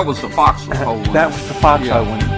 that was the foxhole. That was the foxhole yeah. one.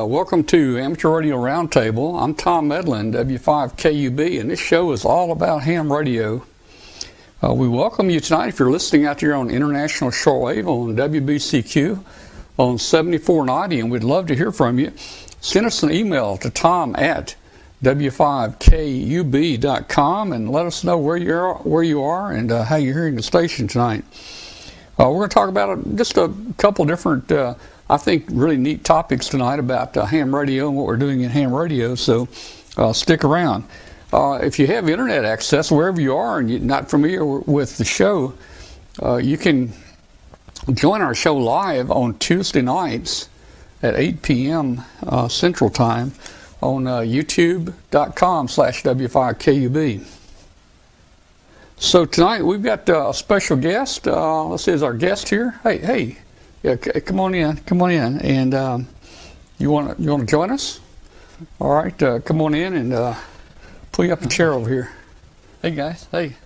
Uh, welcome to Amateur Radio Roundtable. I'm Tom Medlin, W5KUB, and this show is all about ham radio. Uh, we welcome you tonight if you're listening out here on international shortwave on WBCQ on 7490, and we'd love to hear from you. Send us an email to tom at w5kub.com and let us know where you are, where you are and uh, how you're hearing the station tonight. Uh, we're going to talk about just a couple different uh, I think, really neat topics tonight about uh, ham radio and what we're doing in ham radio. So uh, stick around. Uh, if you have internet access wherever you are and you're not familiar with the show, uh, you can join our show live on Tuesday nights at 8 p.m. Uh, Central Time on uh, youtube.com slash W5KUB. So tonight we've got a special guest. let's see, is our guest here? Hey, hey, yeah, come on in. Come on in, and um, you want to you want to join us? All right, uh, come on in and uh, pull you up a chair over here. Hey guys, hey.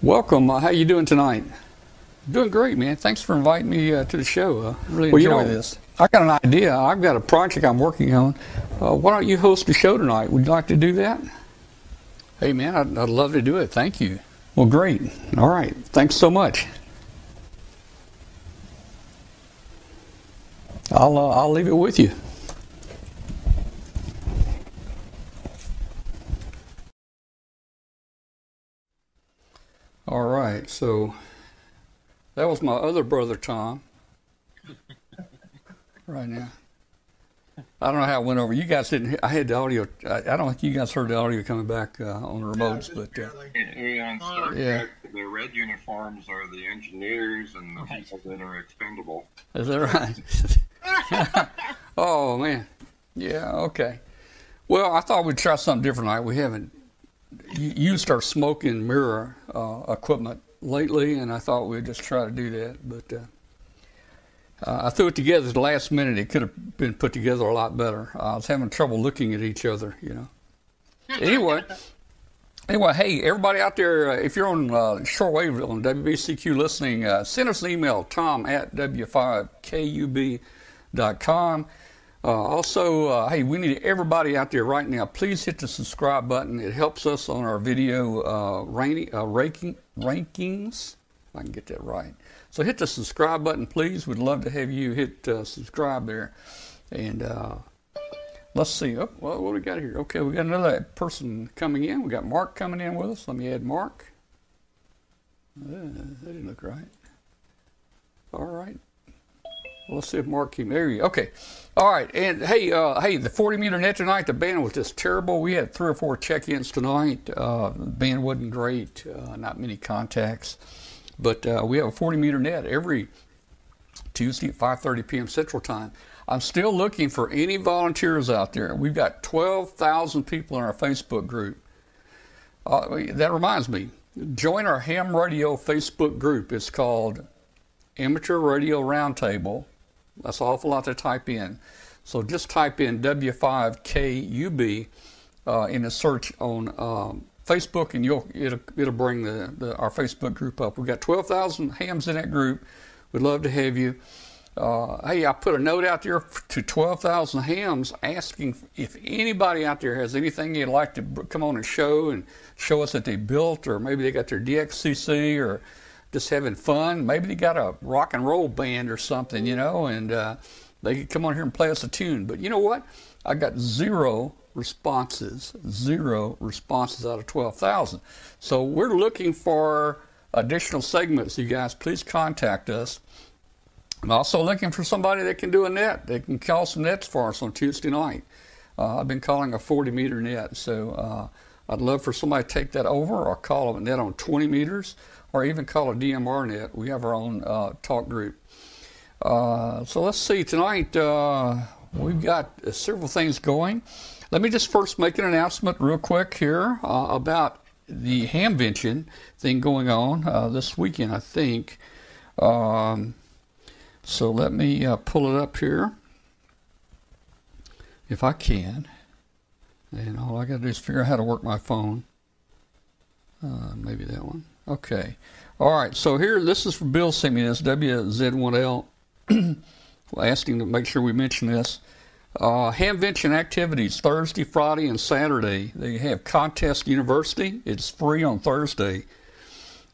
Welcome. Uh, how you doing tonight? Doing great, man. Thanks for inviting me uh, to the show. Uh, really well, enjoy you know, this. I got an idea. I've got a project I'm working on. Uh, why don't you host the show tonight? Would you like to do that? Hey, man, I'd, I'd love to do it. Thank you. Well, great. All right. Thanks so much. I'll uh, I'll leave it with you. All right. So that was my other brother Tom. right now. I don't know how it went over. You guys didn't. Hear, I had the audio. I, I, don't think you guys heard the audio coming back uh, on the remotes, yeah, but uh, yeah, the red uniforms are the engineers, and the right. people that are expendable. Is that right? oh man, yeah, okay. Well, I thought we'd try something different. Like we haven't used our smoking mirror uh, equipment lately, and I thought we'd just try to do that, but. Uh, I threw it together at the last minute. It could have been put together a lot better. Uh, I was having trouble looking at each other, you know. anyway, anyway, hey, everybody out there, uh, if you're on uh, shortwave on WBCQ listening, uh, send us an email, tom at w5kub.com. Uh, also, uh, hey, we need everybody out there right now. Please hit the subscribe button. It helps us on our video uh, ranking, rankings. If I can get that right. So hit the subscribe button, please. We'd love to have you hit uh, subscribe there. And uh, let's see. Oh, what do we got here? Okay, we got another person coming in. We got Mark coming in with us. Let me add Mark. Uh, that didn't look right. All right. Well, let's see if Mark came. There you go. Okay. All right. And hey, uh, hey, the 40 meter net tonight, the band was just terrible. We had three or four check ins tonight. Uh, the band wasn't great, uh, not many contacts. But uh, we have a 40 meter net every Tuesday at 5:30 p.m. Central Time. I'm still looking for any volunteers out there. We've got 12,000 people in our Facebook group. Uh, that reminds me, join our ham radio Facebook group. It's called Amateur Radio Roundtable. That's an awful lot to type in. So just type in W5KUB uh, in a search on um, Facebook, and you'll it'll, it'll bring the, the, our Facebook group up. We've got 12,000 hams in that group. We'd love to have you. Uh, hey, I put a note out there to 12,000 hams asking if anybody out there has anything you'd like to come on and show and show us that they built, or maybe they got their DXCC, or just having fun. Maybe they got a rock and roll band or something, you know, and uh, they could come on here and play us a tune. But you know what? I got zero responses, zero responses out of 12,000. So we're looking for additional segments. You guys, please contact us. I'm also looking for somebody that can do a net. They can call some nets for us on Tuesday night. Uh, I've been calling a 40 meter net, so uh, I'd love for somebody to take that over or call a net on 20 meters or even call a DMR net. We have our own uh, talk group. Uh, so let's see, tonight uh, we've got several things going. Let me just first make an announcement real quick here uh, about the Hamvention thing going on uh, this weekend, I think. Um, so let me uh, pull it up here if I can. And all I got to do is figure out how to work my phone. Uh, maybe that one. Okay. All right. So here, this is for Bill me this WZ1L. asking to make sure we mention this. Uh, Hamvention activities Thursday, Friday, and Saturday. They have Contest University. It's free on Thursday.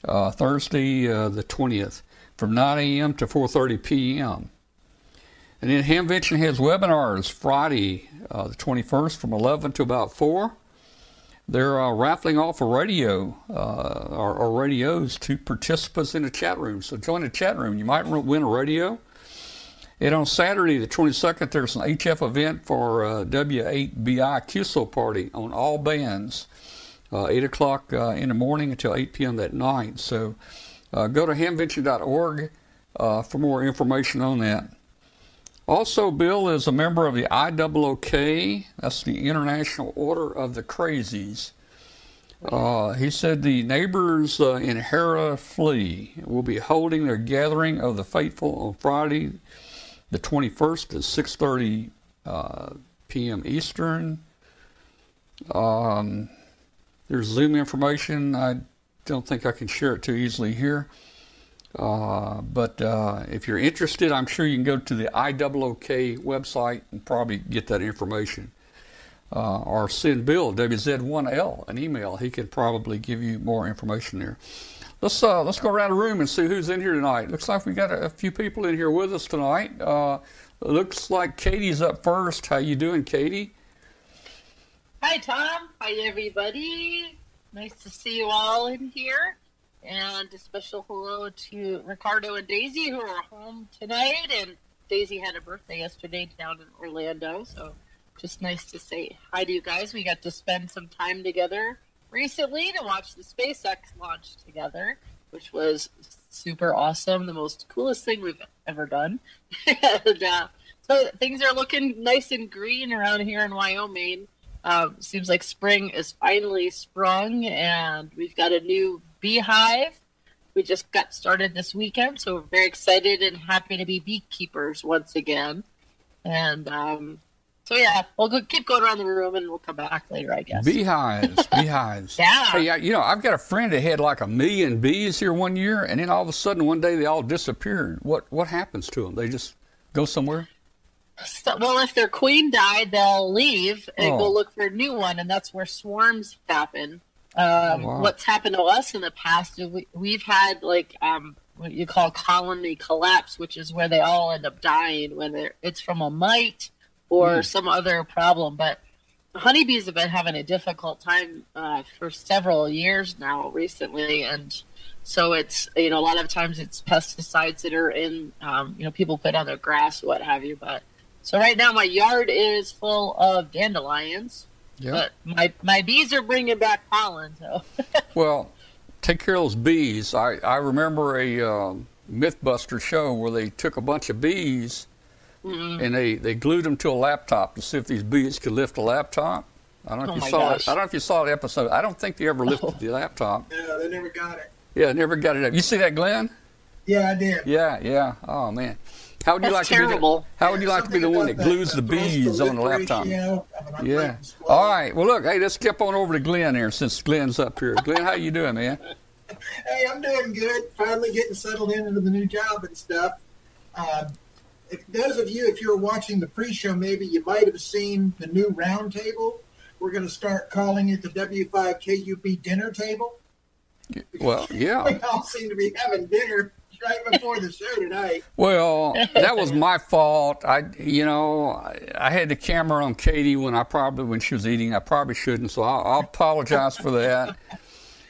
Uh, Thursday, uh, the 20th, from 9 a.m. to 4:30 p.m. And then Hamvention has webinars Friday, uh, the 21st, from 11 to about 4. They're uh, raffling off a radio uh, or, or, radios to participants in the chat room. So join the chat room. You might win a radio. And on Saturday, the 22nd, there's an HF event for uh, W8BI QSO party on all bands, uh, 8 o'clock uh, in the morning until 8 p.m. that night. So uh, go to hamvention.org uh, for more information on that. Also, Bill is a member of the IOOK, that's the International Order of the Crazies. Uh, he said the neighbors uh, in Harrah will be holding their gathering of the faithful on Friday, the 21st is 6:30 uh, p.m. Eastern. Um, there's Zoom information. I don't think I can share it too easily here. Uh, but uh, if you're interested, I'm sure you can go to the IOOK website and probably get that information. Uh, or send Bill WZ1L an email. He could probably give you more information there. Let's uh, let's go around the room and see who's in here tonight. Looks like we got a, a few people in here with us tonight. Uh, looks like Katie's up first. How you doing, Katie? Hi, Tom. Hi, everybody. Nice to see you all in here. And a special hello to Ricardo and Daisy who are home tonight. And Daisy had a birthday yesterday down in Orlando. So just nice to say hi to you guys. We got to spend some time together recently to watch the SpaceX launch together, which was super awesome. The most coolest thing we've ever done. and, uh, so things are looking nice and green around here in Wyoming. Um, seems like spring is finally sprung, and we've got a new beehive. We just got started this weekend, so we're very excited and happy to be beekeepers once again. And um, so yeah, we'll go, keep going around the room, and we'll come back later, I guess. Beehives, beehives. yeah. Hey, you know, I've got a friend that had like a million bees here one year, and then all of a sudden one day they all disappeared. What what happens to them? They just go somewhere. So, well, if their queen died, they'll leave and oh. go look for a new one, and that's where swarms happen. Um, wow. What's happened to us in the past is we, we've had like um, what you call colony collapse, which is where they all end up dying when it's from a mite or mm. some other problem. But honeybees have been having a difficult time uh, for several years now, recently, and so it's you know a lot of times it's pesticides that are in um, you know people put on their grass, what have you. But so right now my yard is full of dandelions Yep. But my my bees are bringing back pollen. So. well, take care of those bees. I I remember a um, MythBuster show where they took a bunch of bees mm-hmm. and they they glued them to a laptop to see if these bees could lift a laptop. I don't know if oh you saw it. I don't know if you saw the episode. I don't think they ever lifted oh. the laptop. Yeah, they never got it. Yeah, never got it up. You see that, Glenn? Yeah, I did. Yeah, yeah. Oh man. How would you That's like terrible. to be the, How would you like to be the one that glues the bees on the laptop? Yeah. All right. Well, look. Hey, let's skip on over to Glenn here since Glenn's up here. Glenn, how you doing, man? Hey, I'm doing good. Finally getting settled in into the new job and stuff. Uh, if those of you, if you're watching the pre-show, maybe you might have seen the new roundtable. We're going to start calling it the W5KUB dinner table. Well, yeah. we all seem to be having dinner right before the show tonight. Well, that was my fault. I, you know, I, I had the camera on Katie when I probably when she was eating. I probably shouldn't, so I'll, I'll apologize for that.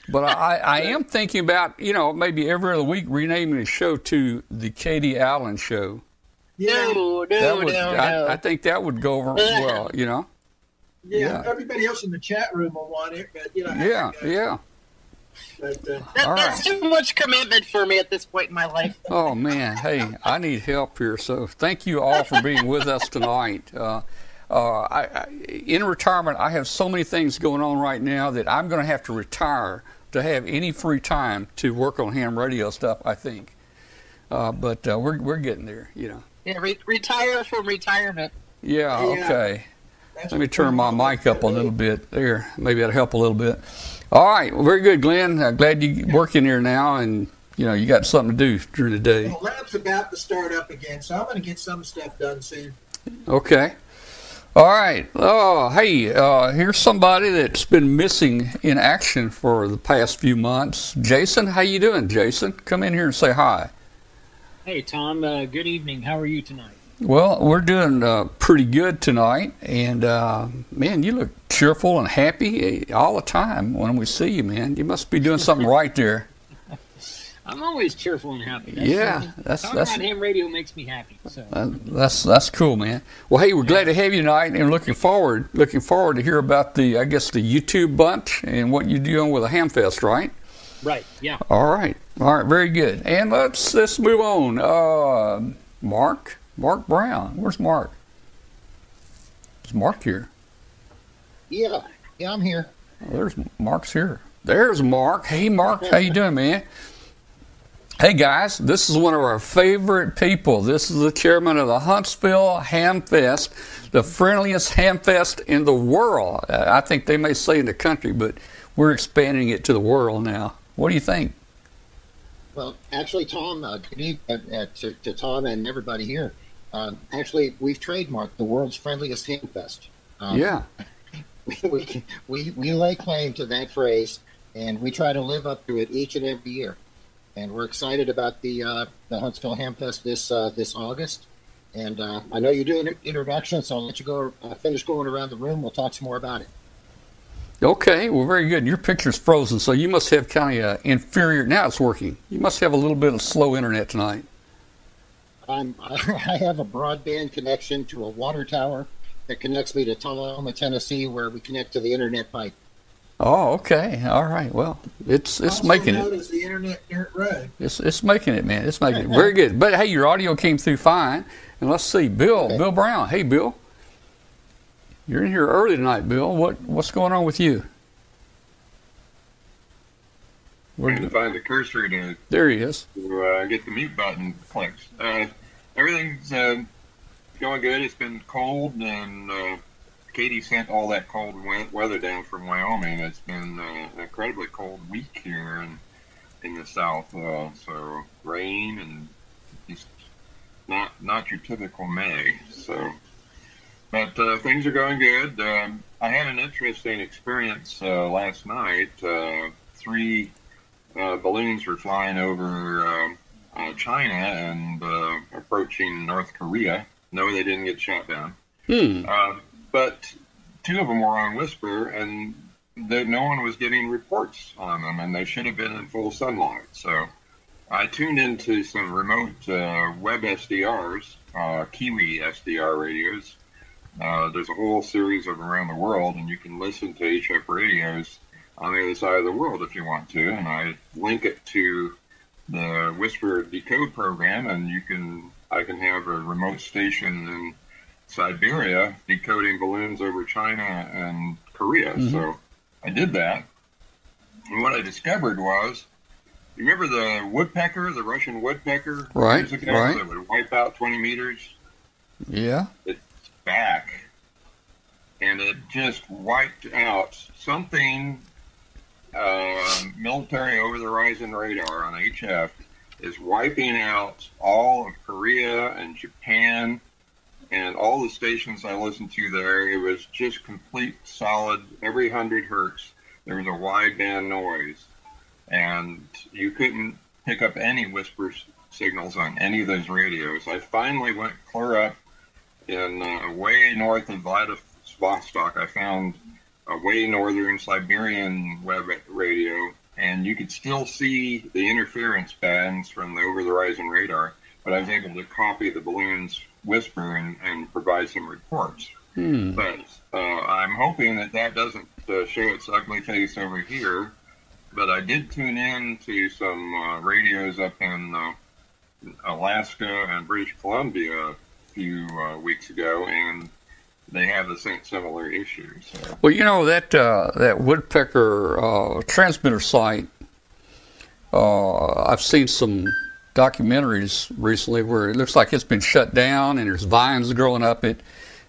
But I, I am thinking about, you know, maybe every other week renaming the show to the Katie Allen Show. Yeah, No, That no, would, no, I, no. I think that would go over well, you know. yeah, Yeah. Everybody else in the chat room will want it, but you know. Yeah, yeah. But, uh, That, All that's too much commitment for me at this point in my life. Oh man, hey, I need help here. So thank you all for being with us tonight. Uh, uh, I, I, in retirement, I have so many things going on right now that I'm going to have to retire to have any free time to work on ham radio stuff. I think, uh, but uh, we're we're getting there. You know. Yeah, re- retire from retirement. Yeah. Yeah. Okay. that's Let me turn my mic up a little bit there. Maybe that'll help a little bit. All right. Well, very good, Glenn. Uh, glad you working here now, and you know you got something to do during the day. The lab's about to start up again, so I'm going to get some stuff done soon. Okay. All right. Oh, hey, uh, here's somebody that's been missing in action for the past few months. Jason, how you doing, Jason? Come in here and say hi. Hey, Tom. Uh, good evening. How are you tonight? Well, we're doing uh, pretty good tonight, and uh, man, you look cheerful and happy eh, all the time when we see you, man. You must be doing something right there. I'm always cheerful and happy. That's, Yeah, uh, that's talking that's about ham radio makes me happy. So Uh, that's that's cool, man. Well, hey, we're glad to have you tonight, and looking forward looking forward to hear about the I guess the YouTube bunch and what you're doing with the Hamfest, right? Right, yeah. All right, all right, very good. And let's let's move on. Uh, Mark, Mark Brown, where's Mark? Is Mark here? Yeah, yeah, I'm here. Oh, there's Mark's here. There's Mark. Hey, Mark, how you doing, man? Hey guys, this is one of our favorite people. This is the chairman of the Huntsville Ham Fest, the friendliest ham fest in the world. Uh, I think they may say in the country, but we're expanding it to the world now. What do you think? Well, actually, Tom, uh, good uh, uh, to, to Tom and everybody here. Um, actually, we've trademarked the world's friendliest ham fest. Um, Yeah, we, we we lay claim to that phrase, and we try to live up to it each and every year. And we're excited about the uh, the Huntsville Ham Fest this uh, this August. And uh, I know you're doing an introduction, so I'll let you go uh, finish going around the room. We'll talk some more about it. Okay, well, very good. Your picture's frozen, so you must have kind of uh, inferior. Now it's working. You must have a little bit of slow internet tonight. I'm, I have a broadband connection to a water tower that connects me to Tullahoma, Tennessee, where we connect to the internet pipe. Oh, okay. All right. Well, it's it's also making it. as the Internet Dirt Road. It's it's making it, man. It's making it very good. But hey, your audio came through fine. And let's see, Bill, Okay. Bill Brown. Hey, Bill, you're in here early tonight, Bill. What what's going on with you? Where Trying to did- find the cursor to, there he is. to uh, get the mute button clicked. Uh, everything's uh, going good. It's been cold, and uh, Katie sent all that cold we- weather down from Wyoming. It's been uh, an incredibly cold week here in, in the south. Uh, so rain and just not not your typical May. So, but uh, things are going good. Um, I had an interesting experience uh, last night. Uh, three uh, balloons were flying over um uh, China and uh, approaching North Korea. No, they didn't get shot down. Hmm. Uh, but two of them were on WSPR, and the, no one was getting reports on them, and they should have been in full sunlight. So I tuned into some remote uh, web SDRs, uh, Kiwi SDR radios. Uh, there's a whole series of around the world, and you can listen to HF radios on the other side of the world if you want to. And I link it to the WSPR Decode program, and you can I can have a remote station in Siberia decoding balloons over China and Korea. Mhm. So I did that. And what I discovered was, you remember the woodpecker, the Russian woodpecker, Right, years ago right. that would wipe out 20 meters Yeah. Back, and it just wiped out something. Uh, military over the horizon radar on HF is wiping out all of Korea and Japan and all the stations I listened to there. It was just complete solid. Every hundred hertz, there was a wideband noise, and you couldn't pick up any whispers signals on any of those radios. I finally went clear up in uh, way north of Vladivostok. I found a way northern Siberian web radio, and you could still see the interference bands from the over the horizon radar. But I was able to copy the balloon's WSPR and, and provide some reports. Hmm. But uh, I'm hoping that that doesn't uh, show its ugly face over here. But I did tune in to some uh, radios up in uh, Alaska and British Columbia few uh, weeks ago, and they have the same similar issues. So. Well, you know that uh, that woodpecker uh, transmitter site. Uh, I've seen some documentaries recently where it looks like it's been shut down and there's vines growing up. It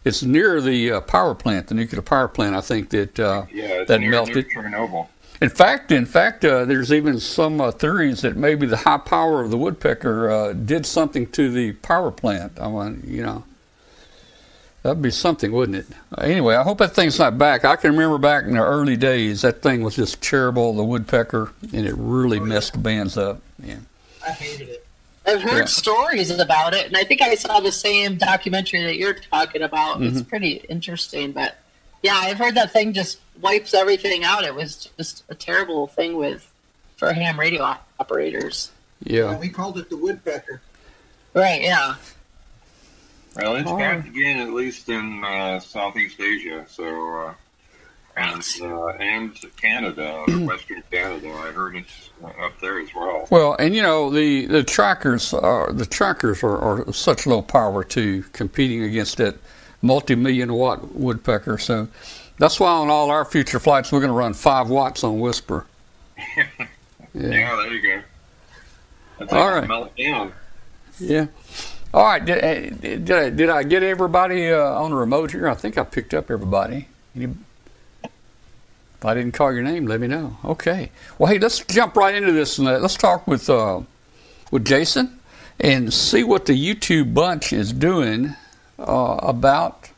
it's near the uh, power plant, the nuclear power plant. I think that uh, yeah, it's that near, melted. near Chernobyl. In fact, in fact, uh, there's even some uh, theories that maybe the high power of the woodpecker uh, did something to the power plant. I want, you know, that'd be something, wouldn't it? Anyway, I hope that thing's not back. I can remember back in the early days, that thing was just terrible, the woodpecker, and it really messed bands up. Yeah. I hated it. I've heard Yeah. stories about it, and I think I saw the same documentary that you're talking about. It's pretty interesting, but yeah, I've heard that thing just wipes everything out. It was just a terrible thing with for ham radio op- operators. Yeah. We called it the woodpecker. Right? Yeah. Well, it's Oh. back again, at least in uh, Southeast Asia. So, uh, and uh, and Canada, Western Canada. I heard it's uh, up there as well. Well, and you know the the trackers are the trackers are, are such low power too, competing against that multi-million watt woodpecker. So that's why on all our future flights we're going to run five watts on WSPR. Yeah, there you go. That's All like right. Melt it down. Yeah. All right. Did, uh, did, I, did I get everybody uh, on the remote here? I think I picked up everybody. Any- If I didn't call your name, let me know. Okay. Well, hey, let's jump right into this and uh, let's talk with uh, with Jason and see what the YouTube bunch is doing uh, about.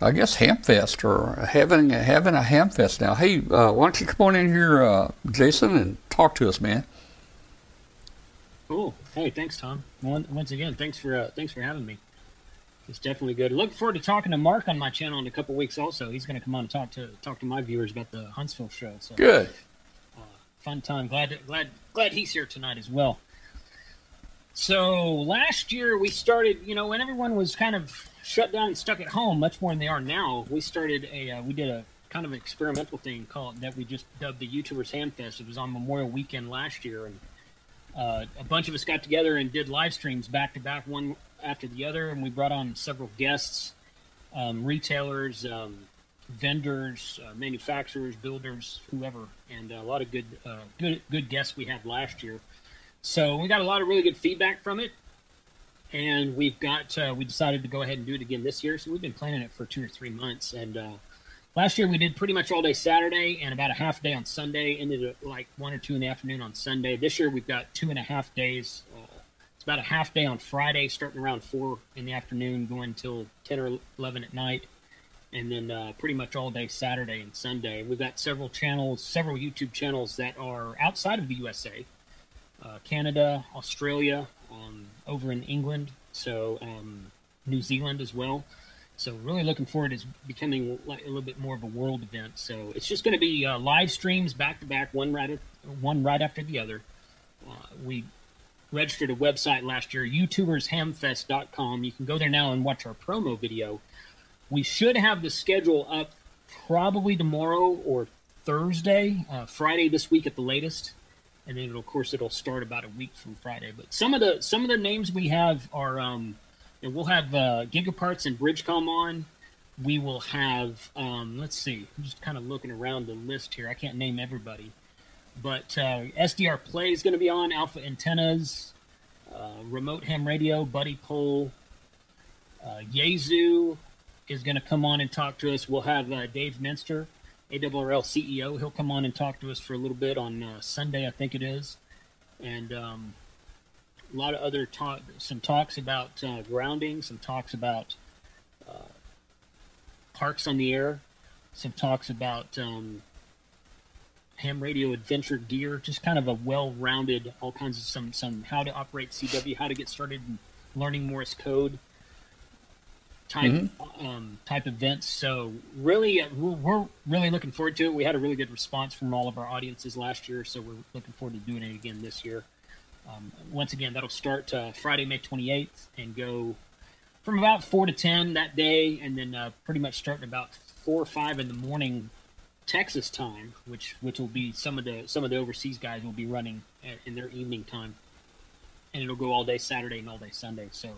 I guess Hamfest or having having a Hamfest now. Hey, uh, why don't you come on in here, uh, Jason, and talk to us, man? Cool. Hey, thanks, Tom. Once again, thanks for uh, thanks for having me. It's definitely good. Looking forward to talking to Mark on my channel in a couple weeks. Also, he's going to come on and talk to talk to my viewers about the Huntsville show. So Good. fun time. Glad glad glad he's here tonight as well. So last year we started, you know, when everyone was kind of shut down and stuck at home, much more than they are now. We started a uh, we did a kind of experimental thing called that we just dubbed the YouTubers Hamfest. It was on Memorial Weekend last year, and uh, a bunch of us got together and did live streams back to back, one after the other, and we brought on several guests, um, retailers, um, vendors, uh, manufacturers, builders, whoever, and a lot of good, uh, good, good guests we had last year. So we got a lot of really good feedback from it, and we've got uh, we decided to go ahead and do it again this year. So we've been planning it for two or three months, and uh, last year we did pretty much all day Saturday and about a half day on Sunday. Ended at like one or two in the afternoon on Sunday. This year we've got two and a half days. Uh, it's about a half day on Friday, starting around four in the afternoon, going until ten or eleven at night, and then uh, pretty much all day Saturday and Sunday. We've got several channels, several YouTube channels that are outside of the USA, uh, Canada, Australia, um, over in England, so um, New Zealand as well. So really looking forward to becoming a little bit more of a world event. So it's just going to be uh, live streams back to back, one right one right after the other. Uh, we registered a website last year, YouTubersHamfest.com. You can go there now and watch our promo video. We should have the schedule up probably tomorrow or Thursday, uh, Friday this week at the latest, and then of course it'll start about a week from Friday. But some of the some of the names we have are um, you know, we'll have uh, Gigaparts and Bridgecom on. We will have um, let's see, I'm just kind of looking around the list here. I can't name everybody, but uh, SDR Play is going to be on Alpha Antennas, uh, Remote Ham Radio, Buddipole, uh, Yaesu is going to come on and talk to us. We'll have uh, Dave Minster, ARRL CEO. He'll come on and talk to us for a little bit on uh, Sunday, I think it is, and um, a lot of other talk, some talks about uh, grounding, some talks about uh, parks on the air, some talks about um, ham radio adventure gear, just kind of a well-rounded, all kinds of some some how to operate CW, how to get started in learning Morse code type Mm-hmm. um, type events. So really, uh, we're, we're really looking forward to it. We had a really good response from all of our audiences last year, so we're looking forward to doing it again this year. Um, once again, that'll start uh, Friday, May 28th, and go from about four to ten that day, and then uh, pretty much starting about four or five in the morning Texas time, which which will be some of the some of the overseas guys will be running at, in their evening time, and it'll go all day Saturday and all day Sunday. So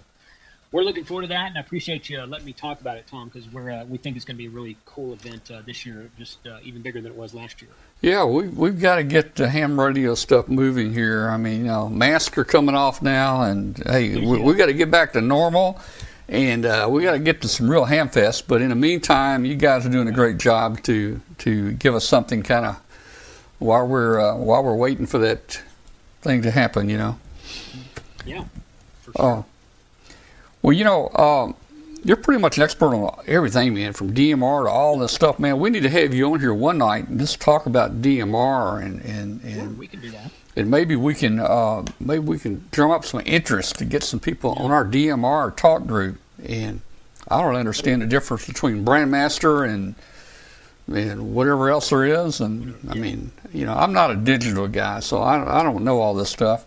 we're looking forward to that, and I appreciate you letting me talk about it, Tom, because we're uh, we think it's going to be a really cool event uh, this year, just uh, even bigger than it was last year. Yeah, we we've got to get the ham radio stuff moving here. I mean, you know, masks are coming off now, and hey, we, we got to get back to normal, and uh, we got to get to some real ham fest. But in the meantime, you guys are doing a great job to to give us something kind of while we're uh, while we're waiting for that thing to happen. You know. Yeah, for sure. Oh. Well, you know, um, you're pretty much an expert on everything, man, from DMR to all this stuff, man. We need to have you on here one night and just talk about DMR and and and, we can do that. and maybe we can uh, maybe we can drum up some interest to get some people on our DMR talk group. And I don't understand the difference between Brandmeister and and whatever else there is. And I mean, you know, I'm not a digital guy, so I I don't know all this stuff.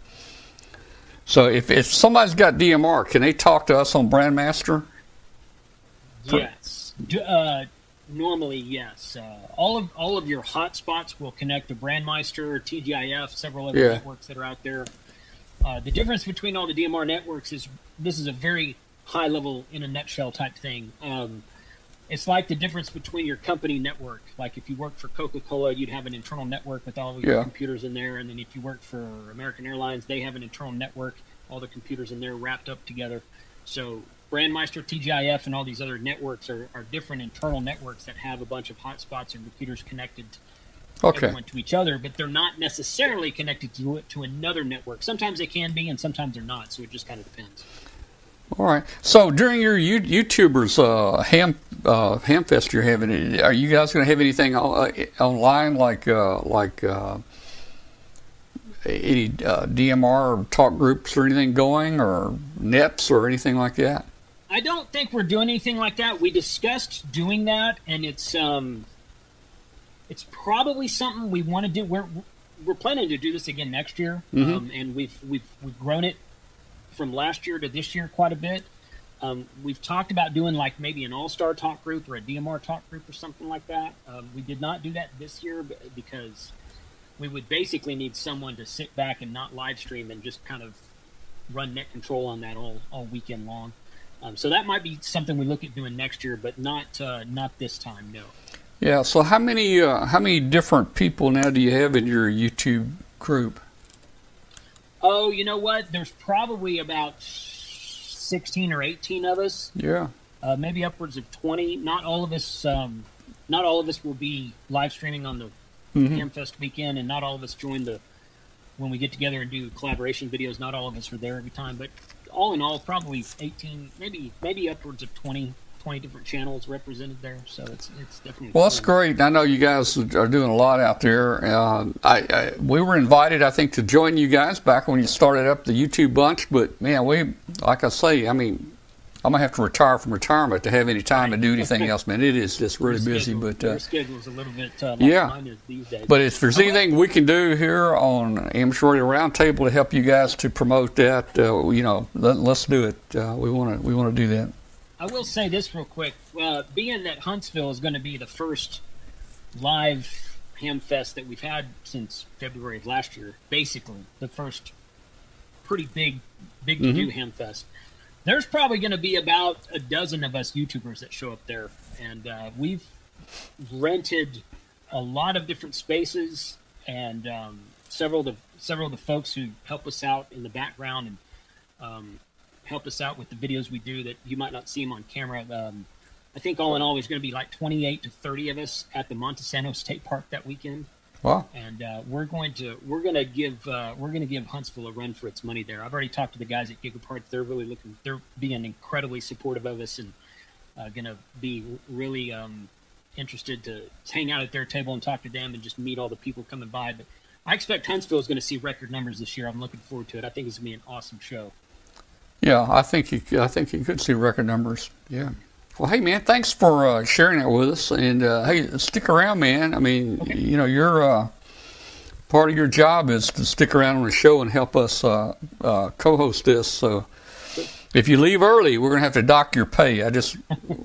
So if if somebody's got DMR, can they talk to us on Brandmeister? Yes. Uh, normally, yes. Uh, all of all of your hotspots will connect to Brandmeister, TGIF, several other Yeah. networks that are out there. Uh, the difference between all the DMR networks is this is a very high level, in a nutshell type thing. Um, it's like the difference between your company network. Like if you work for Coca Cola, you'd have an internal network with all of your Yeah. computers in there, and then if you work for American Airlines, they have an internal network, all the computers in there wrapped up together. So Brandmeister, TGIF, and all these other networks are, are different internal networks that have a bunch of hotspots and computers connected Okay. to each other, but they're not necessarily connected to to another network. Sometimes they can be, and sometimes they're not. So it just kind of depends. All right. So during your you, YouTubers uh, ham uh, hamfest you're having, are you guys going to have anything on, uh, online like uh, like uh, any uh, DMR talk groups or anything going, or nets or anything like that? I don't think we're doing anything like that. We discussed doing that, and it's um, it's probably something we want to do. We're we're planning to do this again next year, Mhm. um, and we've we've we've grown it from last year to this year quite a bit. Um, we've talked about doing like maybe an all-star talk group or a DMR talk group or something like that. Um, we did not do that this year because we would basically need someone to sit back and not live stream and just kind of run net control on that all, all weekend long. Um, so that might be something we look at doing next year, but not uh, not this time. No. Yeah. So how many uh, how many different people now do you have in your YouTube group? Oh, you know what? There's probably about sixteen or eighteen of us, Yeah. uh, maybe upwards of twenty. Not all of us. Um, not all of us will be live streaming on the Mhm. Hamfest weekend, and not all of us join the when we get together and do collaboration videos. Not all of us are there every time, but all in all, probably eighteen, maybe maybe upwards of 20, 20 different channels represented there. So it's it's definitely Well, that's great. I know you guys are doing a lot out there. Uh, I, I we were invited, I think, to join you guys back when you started up the YouTube bunch. But man, we like I say, I mean, I'm gonna have to retire from retirement to have any time to do anything else. Man, it is just really busy. But your uh, schedule's a little bit uh, like Yeah. mine is these days. but if there's anything we can do here on Amateur Radio Roundtable to help you guys to promote that, uh, you know, let, let's do it. Uh, we want to we want to do that. I will say this real quick. Uh, being that Huntsville is going to be the first live Hamfest that we've had since February of last year, basically the first pretty big, big to do Hamfest. There's probably going to be about a dozen of us YouTubers that show up there, and uh, we've rented a lot of different spaces and um, several of the several of the folks who help us out in the background and um, help us out with the videos we do that you might not see them on camera. Um, I think all in all, there's going to be like 28 to 30 of us at the Monte Sano State Park that weekend, Wow. and uh, we're going to we're going to give uh, we're going to give Huntsville a run for its money there. I've already talked to the guys at Gigapart. They're really looking. They're being incredibly supportive of us and uh, going to be really um, interested to hang out at their table and talk to them and just meet all the people coming by. But I expect Huntsville is going to see record numbers this year. I'm looking forward to it. I think it's going to be an awesome show. Yeah, I think you, I think you could see record numbers. Yeah. Well, hey man, thanks for uh, sharing that with us, and uh, hey, stick around, man. I mean, you know, you're uh, part of your job is to stick around on the show and help us uh, uh, co-host this. So, if you leave early, we're going to have to dock your pay. I just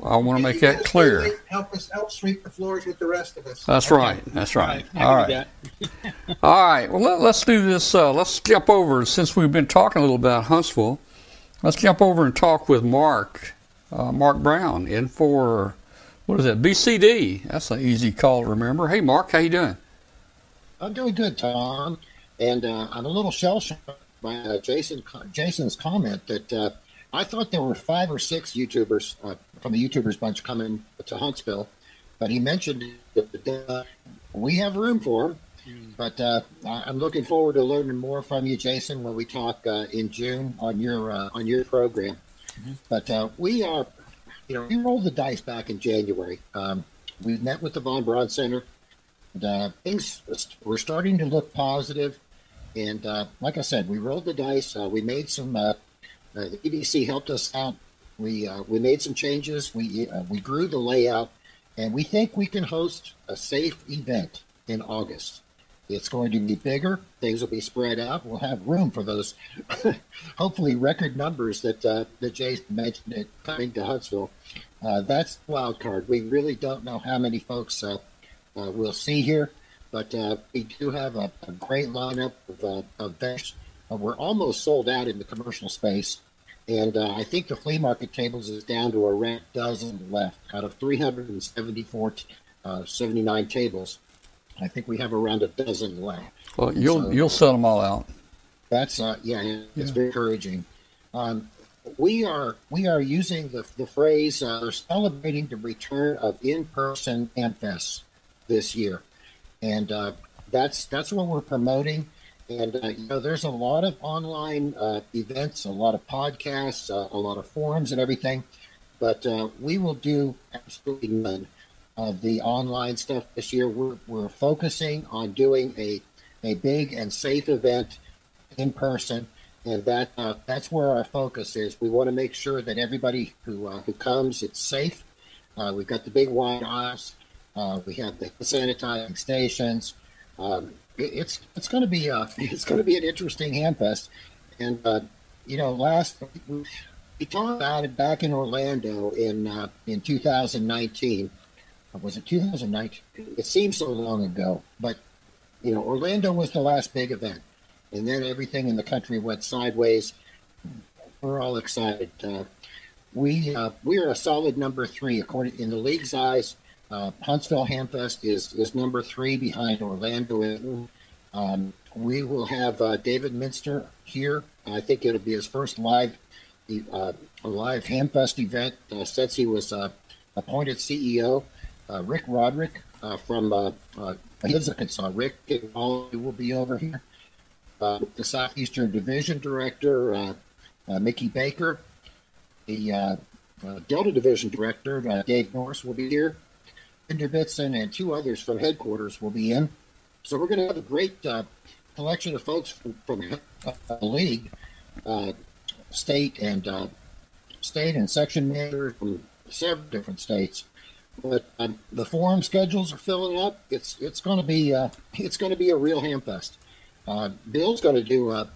I want to make that clear. Help us help sweep the floors with the rest of us. That's right. That's right. All right. All right. Well, let, us do this. Uh, let's jump over since we've been talking a little about Huntsville. Let's jump over and talk with Mark, uh, Mark Brown, N4 what is it? BCD. That's an easy call to remember. Hey, Mark, how you doing? I'm doing good, Tom, and uh, I'm a little shell shocked by uh, Jason Jason's comment that uh, I thought there were five or six YouTubers uh, from the YouTubers bunch coming to Huntsville, but he mentioned that uh, we have room for them. Mm. But uh, I'm looking forward to learning more from you, Jason, when we talk uh, in June on your uh, on your program. Mm-hmm. But uh, we are, you know, we rolled the dice back in January. Um, we met with the Von Braun Center. And, things were starting to look positive, and like I said, we rolled the dice. we made some uh, the EDC helped us out. We uh, we made some changes. We uh, we grew the layout, and we think we can host a safe event in August. It's going to be bigger. Things will be spread out. We'll have room for those, hopefully, record numbers that uh, that Jason mentioned it coming to Huntsville. Uh, that's the wild card. We really don't know how many folks uh, uh we'll see here, but uh, we do have a, a great lineup of, uh, of uh, we're almost sold out in the commercial space. And I think the flea market tables is down to a dozen left out of 374, uh, 79 tables. I think we have around a dozen left. Well, you'll so, you'll sell them all out. That's uh, yeah, it's yeah. very encouraging. Um, we are we are using the the phrase uh, celebrating the return of in-person Hamfest this year, and uh, that's that's what we're promoting. And uh, you know, there's a lot of online uh, events, a lot of podcasts, uh, a lot of forums, and everything. But uh, we will do absolutely none of the online stuff this year. We're we're focusing on doing a a big and safe event in person, and that uh, that's where our focus is. We want to make sure that everybody who uh, who comes, it's safe. we've got the big wide aisles. we have the sanitizing stations. Um, it's it's going to be uh, it's going to be an interesting hamfest, and uh, you know, last we talked about it back in Orlando in uh, in 2019. Was it 2009? It seems so long ago, but you know, Orlando was the last big event, and then everything in the country went sideways. We're all excited. Uh, we uh, we are a solid number three according in the league's eyes. Uh, Huntsville Hamfest is is number three behind Orlando. Um, we will have uh, David Minster here. I think it'll be his first live uh, live Hamfest event uh, since he was appointed CEO. Uh, Rick Roderick uh, from uh, uh, Arkansas. Rick will be over here. the Southeastern Division Director, Mickey Baker. The Delta Division Director, Dave Norris, will be here. Cinder Bitson and two others from headquarters will be in. So we're going to have a great uh, collection of folks from, from uh, the league, uh, state and uh, state and section managers from several different states. But um, the forum schedules are filling up. It's it's going to be uh, it's going to be a real hamfest. Uh, Bill's going to do a,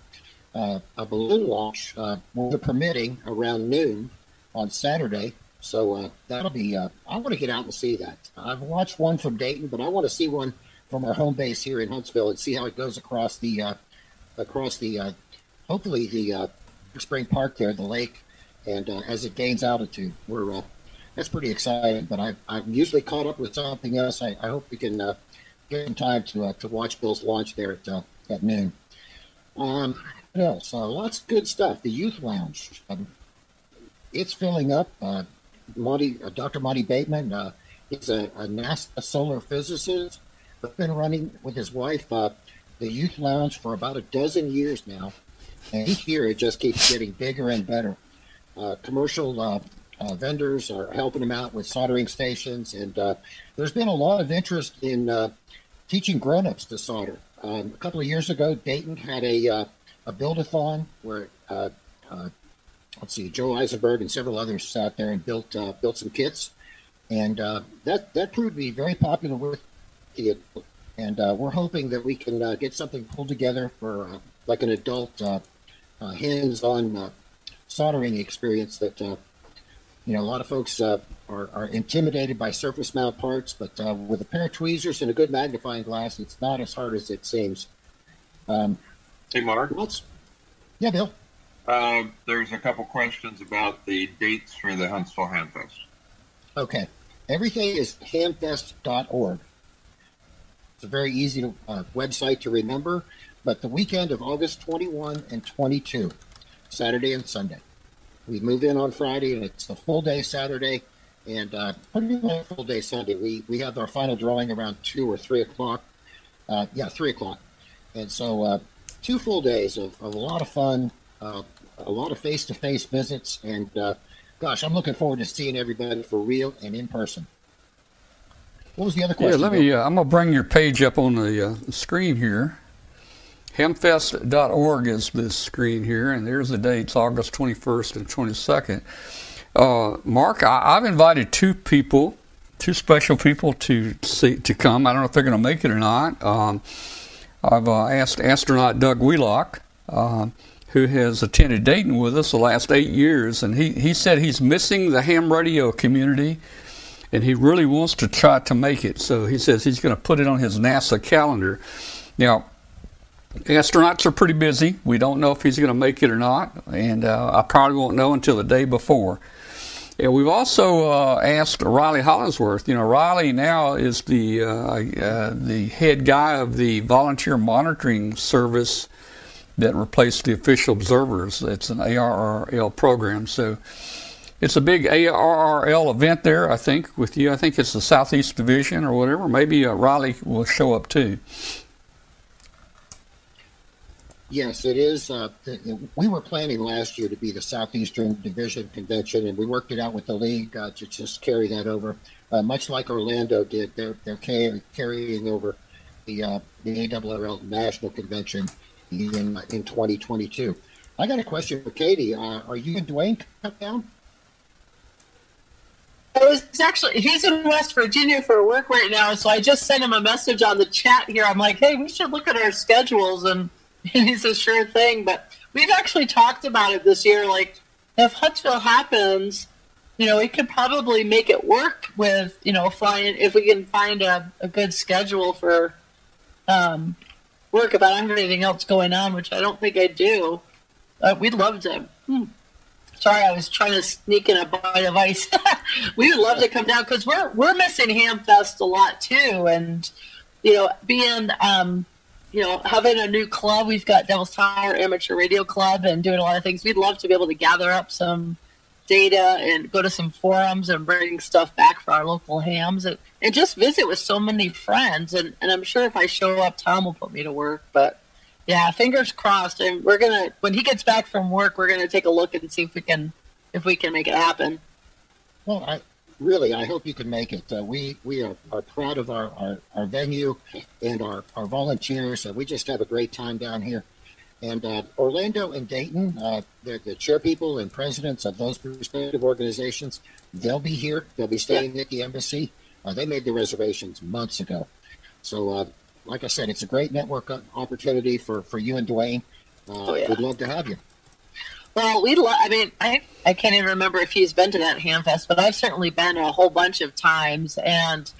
a, a balloon launch with the permitting around noon on Saturday so uh, that'll be. Uh, I want to get out and see that. I've watched one from Dayton, but I want to see one from our home base here in Huntsville and see how it goes across the uh, across the uh, hopefully the uh, Spring Park there, the lake, and uh, as it gains altitude. We're that's pretty exciting. But I, I'm usually caught up with something else. I, I hope we can get some time to to watch Bill's launch there at at noon. Um, what else? lots of good stuff. The youth lounge. Um, it's filling up. Uh, Monty, uh, Dr. Monty Bateman. Uh, he's a, a, NASA solar physicist. He's been running with his wife uh, the Youth Lounge for about a dozen years now, and each year it just keeps getting bigger and better. Uh, commercial uh, uh, vendors are helping them out with soldering stations, and uh, there's been a lot of interest in uh, teaching grown-ups to solder. Um, a couple of years ago, Dayton had a uh, a build-a-thon where uh, uh, let's see, Joe Eisenberg and several others sat there and built built some kits, and that that proved to be very popular with kids. And we're hoping that we can get something pulled together for like an adult hands-on soldering experience that you know, a lot of folks uh, are, are intimidated by surface mount parts, but uh, with a pair of tweezers and a good magnifying glass, it's not as hard as it seems. Um, hey, Mark. What's, yeah, Bill. Uh, there's a couple questions about the dates for the Huntsville Hamfest. Okay. Everything is hamfest.org. It's a very easy to, uh, website to remember, but the weekend of August 21 and 22, Saturday and Sunday. We move in on Friday, and it's a full day Saturday, and uh, pretty much full day Sunday. We we have our final drawing around two or three o'clock. Uh, yeah, three o'clock, and so uh, two full days of, of, a lot of fun, uh, a lot of face to face visits, and uh, gosh, I'm looking forward to seeing everybody for real and in person. What was the other question? Yeah, let me. Uh, I'm gonna bring your page up on the screen here. Hamfest.org is this screen here, and there's the dates August 21st and 22nd. Uh, Mark, I, have invited two people, two special people to see to come. I don't know if they're going to make it or not. Um, I've uh, asked astronaut Doug Wheelock, uh, who has attended Dayton with us the last eight years, and he, he said he's missing the ham radio community and he really wants to try to make it. So he says he's going to put it on his NASA calendar. Now, astronauts are pretty busy. We don't know if he's going to make it or not, and uh, I probably won't know until the day before. And we've also uh, asked Riley Hollingsworth. You know, Riley now is the uh, uh the head guy of the volunteer monitoring service that replaced the official observers. It's an ARRL program, so it's a big ARRL event there. I think with you. I think it's the Southeast Division or whatever. Maybe uh, Riley will show up too. Yes, it is. Uh, we were planning last year to be the Southeastern Division Convention, and we worked it out with the league uh, to just carry that over, uh, much like Orlando did. They're, they're carrying over the uh, the ARRL National Convention in in 2022. I got a question for Katie. Uh, are you and Dwayne cut down? I was actually he's in West Virginia for work right now, so I just sent him a message on the chat here. I'm like, hey, we should look at our schedules and It's a sure thing. But we've actually talked about it this year. Like, if Huntsville happens, you know, we could probably make it work with, you know, flying if we can find a, a good schedule for um, work. If I don't have anything else going on, which I don't think I do, uh, we'd love to. Hmm. Sorry, I was trying to sneak in a bite of ice. we would love to come down because we're we're missing Hamfest a lot too, and you know, being um, you know, having a new club. We've got Devil's Tower Amateur Radio Club and doing a lot of things. We'd love to be able to gather up some data and go to some forums and bring stuff back for our local hams and, and just visit with so many friends. And, and I'm sure if I show up, Tom will put me to work. But yeah, fingers crossed. And we're gonna when he gets back from work, we're gonna take a look and see if we can if we can make it happen. Well, I, really, I hope you can make it. Uh, we we are, are proud of our, our, our venue and our, our volunteers. Uh, we just have a great time down here. And uh, Orlando and Dayton, uh, the, the chair people and presidents of those respective organizations, they'll be here. They'll be staying yeah. at the embassy. Uh, they made the reservations months ago. So, uh, like I said, it's a great network opportunity for, for you and Dwayne. oh, yeah. We'd love to have you. Well, we. Lo- I mean, I I can't even remember if he's been to that Hamfest, but I've certainly been a whole bunch of times, and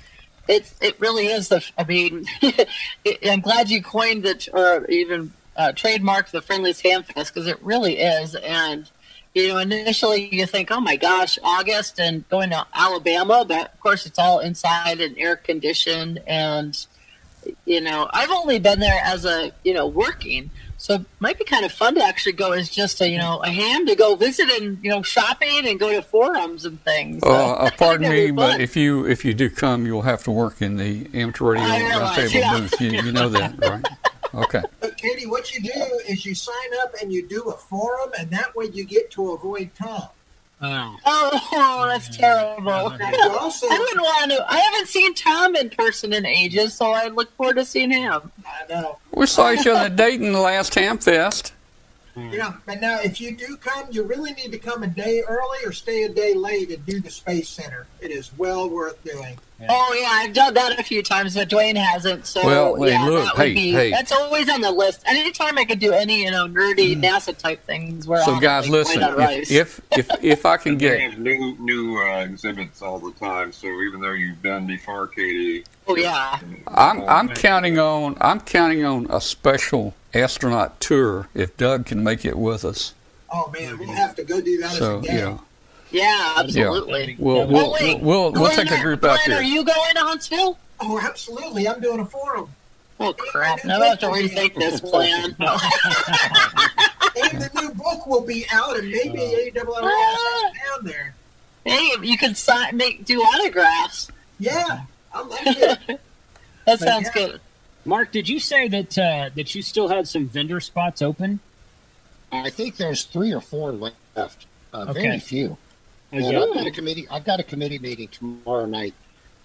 it's it really is the. I mean, I'm glad you coined it or even uh, trademarked the friendliest Hamfest because it really is, and you know, initially you think, oh my gosh, August and going to Alabama, but of course it's all inside and air conditioned, and you know, I've only been there as a you know working so it might be kind of fun to actually go as just a you know a ham to go visit and you know shopping and go to forums and things. So uh, uh pardon me, but if you if you do come, you'll have to work in the amateur radio roundtable yeah. booth. You, you know that, right? Okay. But Katie, what you do is you sign up and you do a forum, and that way you get to avoid Tom. Oh, Oh, that's terrible. You also, I wouldn't want to. I haven't seen Tom in person in ages, so I look forward to seeing him. I know. We saw each other at Dayton the last Ham Fest. Yeah, but now if you do come, you really need to come a day early or stay a day late and do the Space Center. It is well worth doing. Oh yeah, I've done that a few times, but Dwayne hasn't. So Well, hey, yeah, look, that would hey, be, hey. that's always on the list. Anytime I could do any you know nerdy NASA type things, where So, I'm guys, like, listen. white on rice. If if if, if I can get new new uh, exhibits all the time. So even though you've done before, Katie, oh yeah, I'm I'm counting on I'm counting on a special astronaut tour if Doug can make it with us. Oh man, we'll have to go do that So as a you gang. know, yeah, absolutely. we'll Yeah, we'll Oh, wait. we'll, we'll Glenn, take a group out Glenn, there. Are you going to Huntsville? Oh, absolutely. I'm doing a forum. Oh crap! Now I have to rethink this plan. And the new book will be out, and maybe a double R Ah. down there. hey, you can sign, make do autographs. Yeah, I like it. That sounds yeah. good. Mark, did you say that uh, that you still had some vendor spots open? I think there's three or four left. Uh, Okay. Very few. And yeah. I've got a committee. I've got a committee meeting tomorrow night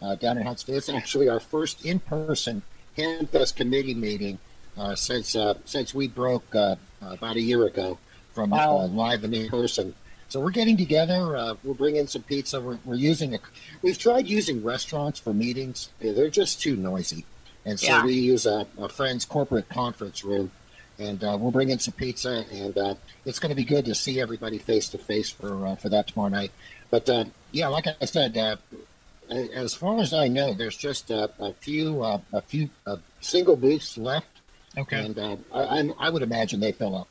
uh, down in Huntsville. It's actually our first in-person Hamfest committee meeting uh, since uh, since we broke uh, about a year ago from Wow. uh, live and in person. So we're getting together. Uh, we'll bring in some pizza. We're, we're using a. We've tried using restaurants for meetings. They're just too noisy, and so Yeah. we use a, a friend's corporate conference room. And uh, we'll bring in some pizza, and uh, it's going to be good to see everybody face to face for uh, for that tomorrow night. But uh, yeah, like I said, uh, as far as I know, there's just a few uh, a few uh, single booths left, Okay. and I, I would imagine they fill up.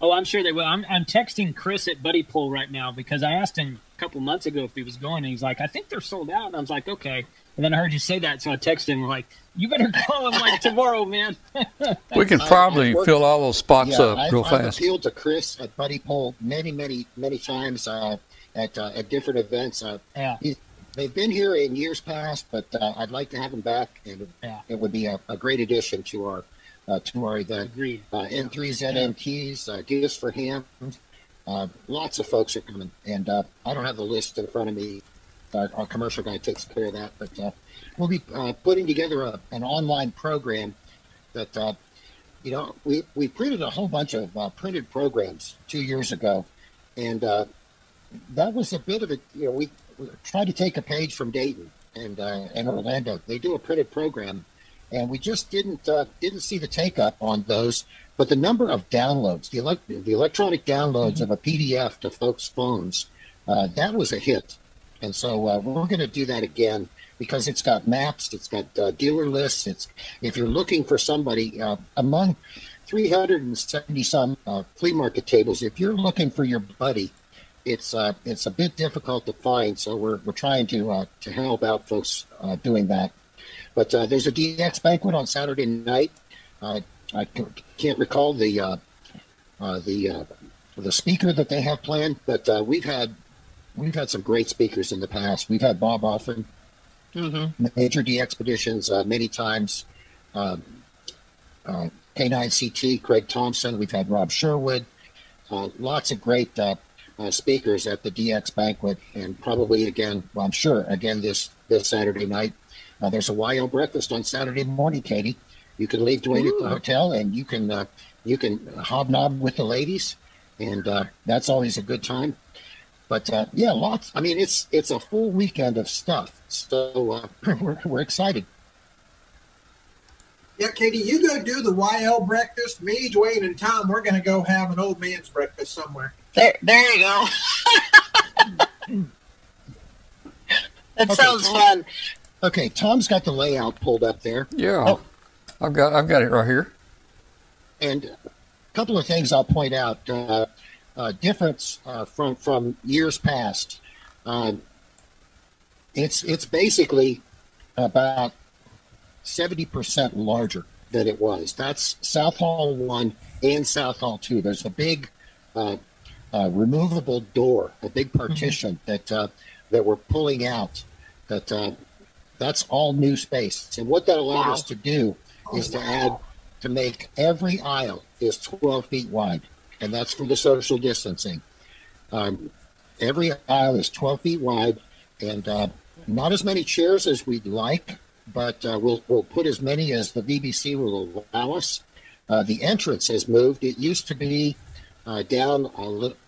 Oh, I'm sure they will. I'm, I'm texting Chris at Buddipole right now because I asked him a couple months ago if he was going, and he's like, "I think they're sold out." And I was like, "Okay." And then I heard you say that, so I texted him like, "You better call him like tomorrow, man." We can probably I worked- fill all those spots yeah, up I've, real I've fast. appealed to Chris at Buddipole many, many, many times uh, at uh, at different events. Uh, Yeah. he- they've been here in years past, but uh, I'd like to have them back, and Yeah. it would be a, a great addition to our uh, to our event. Agreed. uh, N3ZMTs, uh, Gifts for Hams. Uh, lots of folks are coming, and uh, I don't have the list in front of me. Our, our commercial guy takes care of that, but uh, we'll be uh, putting together a, an online program that uh, you know we we printed a whole bunch of uh, printed programs two years ago, and uh, that was a bit of a you know we, we tried to take a page from Dayton and uh, and Orlando. They do a printed program, and we just didn't uh, didn't see the take up on those. But the number of downloads, the the electronic downloads of a PDF to folks' phones, uh, that was a hit. And so uh, we're going to do that again because it's got maps, it's got uh, dealer lists. It's if you're looking for somebody uh, among 370 some uh, flea market tables, if you're looking for your buddy, it's it's a bit difficult to find. So we're we're trying to to help out folks doing that. But uh, there's a DX banquet on Saturday night. Uh, I can't recall the uh, uh, the uh, the speaker that they have planned, but uh, we've had we've had some great speakers in the past. We've had Bob Allphin, Mm-hmm. Major DXpeditions, uh, many times. Um, uh, K9CT, Craig Thompson. We've had Rob Sherwood. Uh, lots of great uh, uh, speakers at the DX banquet, and probably again, well, I'm sure again this this Saturday night. Uh, there's a YL breakfast on Saturday morning, Katie. You can leave Dwayne at the hotel, and you can uh, you can hobnob with the ladies, and uh, that's always a good time. But uh, yeah, lots. I mean, it's it's a full weekend of stuff, so uh, we're we're excited. Yeah, Katie, you go do the YL breakfast. Me, Dwayne, and Tom, we're going to go have an old man's breakfast somewhere. There, there you go. that Okay. sounds fun. Okay, Tom's got the layout pulled up there, Yeah, Oh. I've got I've got it right here. and a couple of things I'll point out. Uh, uh, difference uh, from from years past. Um, it's it's basically about seventy percent larger than it was. That's South Hall one and South Hall two. There's a big uh, uh, removable door, a big partition that uh, that we're pulling out. That uh, that's all new space, and what that allowed Wow. us to do is to add to make every aisle is 12 feet wide, and that's for the social distancing. Um, every aisle is 12 feet wide, and uh, not as many chairs as we'd like, but uh, we'll we'll put as many as the BBC will allow us. Uh, the entrance has moved. It used to be uh, down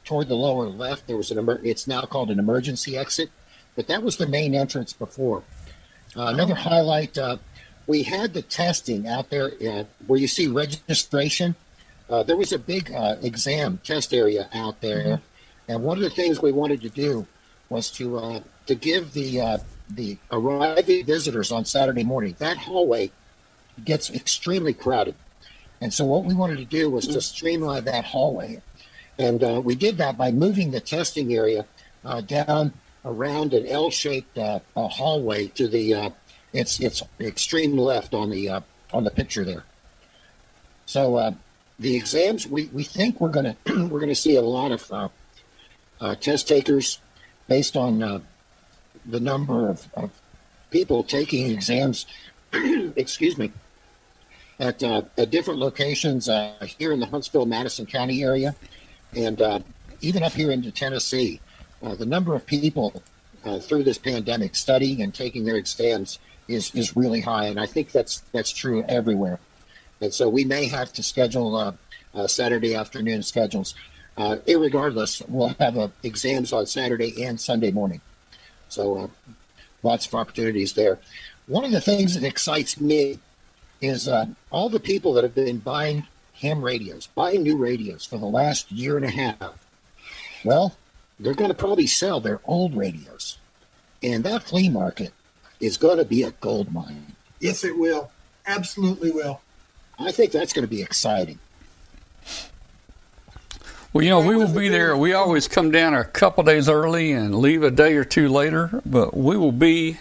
toward the lower left. There was an emer- it's now called an emergency exit, but that was the main entrance before. Uh, another highlight: uh, we had the testing out there uh, where you see registration. Uh, there was a big exam test area out there, mm-hmm. and one of the things we wanted to do was to to give the the arriving visitors on Saturday morning that hallway gets extremely crowded. And so what we wanted to do was to streamline that hallway and uh, we did that by moving the testing area uh, down around an L-shaped uh, hallway to the uh, it's it's extreme left on the uh, on the picture there. So uh, the exams we, we think we're gonna we're gonna see a lot of test takers based on the number of, of, people taking exams. excuse me. At, at different locations here in the Huntsville Madison County area, and uh, even up here into Tennessee, uh, the number of people uh, through this pandemic studying and taking their exams is, is really high. And I think that's that's true everywhere. And so we may have to schedule uh, uh, Saturday afternoon schedules. Uh, irregardless, we'll have exams on Saturday and Sunday morning. So lots of opportunities there. One of the things that excites me is all the people that have been buying ham radios, buying new radios for the last year and a half. Well, they're going to probably sell their old radios. And that flea market is going to be a gold mine. Yes, it will. Absolutely will. I think that's going to be exciting. Well, you know, we will be there. We always come down a couple days early and leave a day or two later, but we will be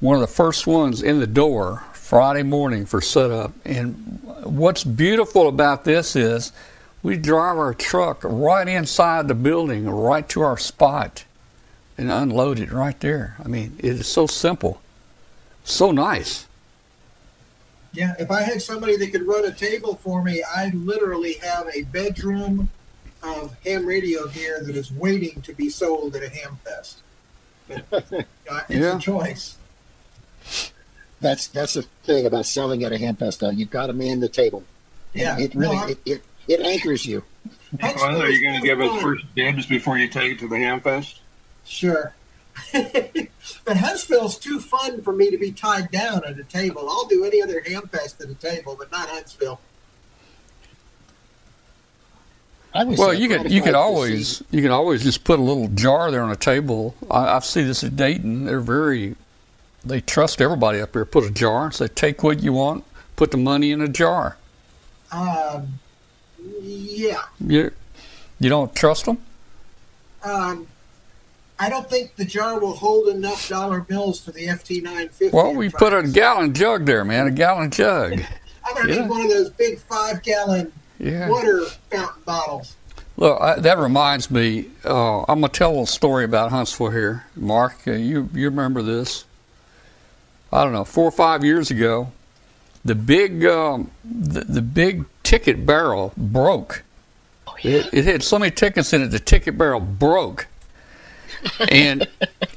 one of the first ones in the door Friday morning for setup. And what's beautiful about this is we drive our truck right inside the building, right to our spot, and unload it right there. I mean, it is so simple, so nice. Yeah, if I had somebody that could run a table for me, I literally have a bedroom of ham radio gear that is waiting to be sold at a ham fest. But, it's yeah. a choice that's that's the thing about selling at a ham festival. You've got to man the table. Yeah, it really no, it, it, it anchors you. Well, are you going to give us first dibs before you take it to the Hamfest? Sure. but Huntsville's too fun for me to be tied down at a table. I'll do any other Hamfest at a table, but not Huntsville. well, you could you could always you can always just put a little jar there on a table. I, I see this at Dayton. They're very they trust everybody up here. Put a jar, and say take what you want, put the money in a jar. Um, yeah. You you don't trust them? Um, I don't think the jar will hold enough dollar bills for the FT nine fifty. Well, we put a gallon jug there, man, a gallon jug. I'm gonna yeah. need one of those big five gallon yeah. water fountain bottles. Look, I, that reminds me. Uh, I'm gonna tell a little story about Huntsville here, Mark. Uh, you you remember this? I don't know, four or five years ago, the big um, the, the big ticket barrel broke. Oh, yeah. it, it had so many tickets in it, the ticket barrel broke. and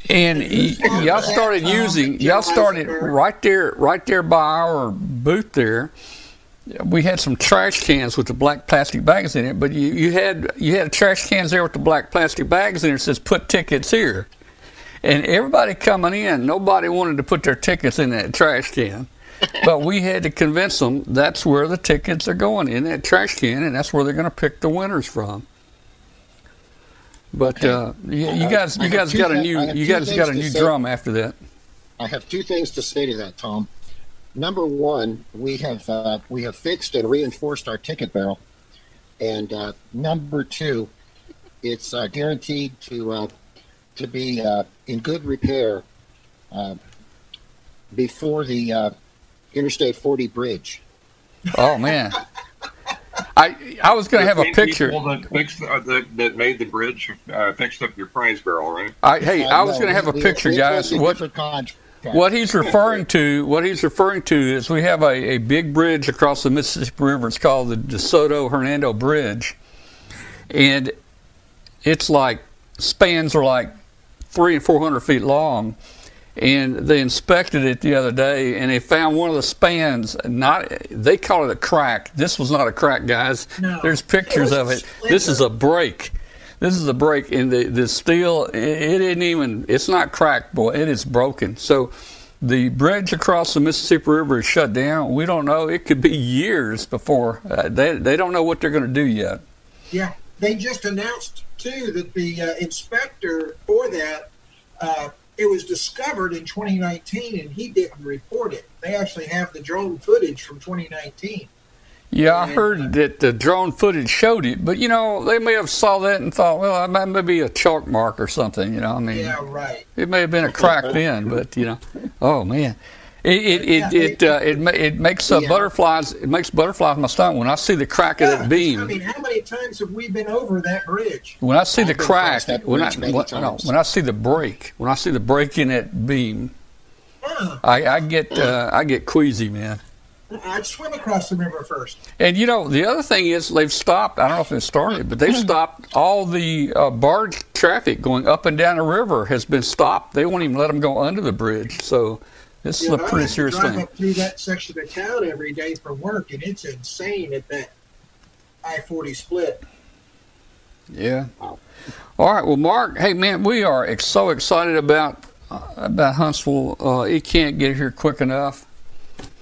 and y- y'all started using y'all started right there right there by our booth there we had some trash cans with the black plastic bags in it but you, you had you had trash cans there with the black plastic bags in it says put tickets here and everybody coming in, nobody wanted to put their tickets in that trash can. But we had to convince them that's where the tickets are going in that trash can, and that's where they're going to pick the winners from. But okay. uh, you, you, guys, you guys got a new, you guys got a new drum after that. I have two things to say to that, Tom. Number one, we have uh, we have fixed and reinforced our ticket barrel, and uh, number two, it's uh, guaranteed to uh, to be uh, in good repair uh, before the uh, Interstate 40 bridge. Oh man. I I was going to have a picture that, fixed, uh, that, that made the bridge uh, fixed up your prize barrel, right? I, hey, I was going to have a picture, guys. What, what he's referring to, what he's referring to is we have a, a big bridge across the Mississippi River. It's called the DeSoto Hernando Bridge, and it's like spans are like three and four hundred feet long. And they inspected it the other day, and they found one of the spans. Not they call it a crack. This was not a crack, guys. No. There's pictures It of it. This is a break. This is a break, in the the steel. It, it isn't even. It's not cracked, boy. It is broken. So the bridge across the Mississippi River is shut down. We don't know. It could be years before uh, they they don't know what they're going to do yet. Yeah, they just announced too that the uh, inspector for that uh, it was discovered in 2019, and he didn't report it. They actually have the drone footage from 2019. Yeah, I And, heard uh, that the drone footage showed it, but you know they may have saw that and thought, well, that may be a chalk mark or something. You know, I mean, Yeah, right. it may have been a crack then, but you know, oh man, it it it it uh, it, it makes uh, Yeah. butterflies. It makes butterflies in my stomach when I see the crack of that beam. I mean, how many times have we been over that bridge? When I see the I've been crack, when I when, no, when I see the break, when I see the break in that beam, Huh. I, I get uh, I get queasy, man. I'd swim across the river first. And you know the other thing is they've stopped. I don't know if it started, but they've stopped all the uh, barge traffic going up and down the river has been stopped. They won't even let them go under the bridge. So this is Yeah, a I pretty have to serious drive thing. up through that section of town every day for work, and it's insane at that I-40 split. Yeah. All right. Well, Mark. Hey, man, we are ex- so excited about uh, about Huntsville. Uh, it can't get here quick enough.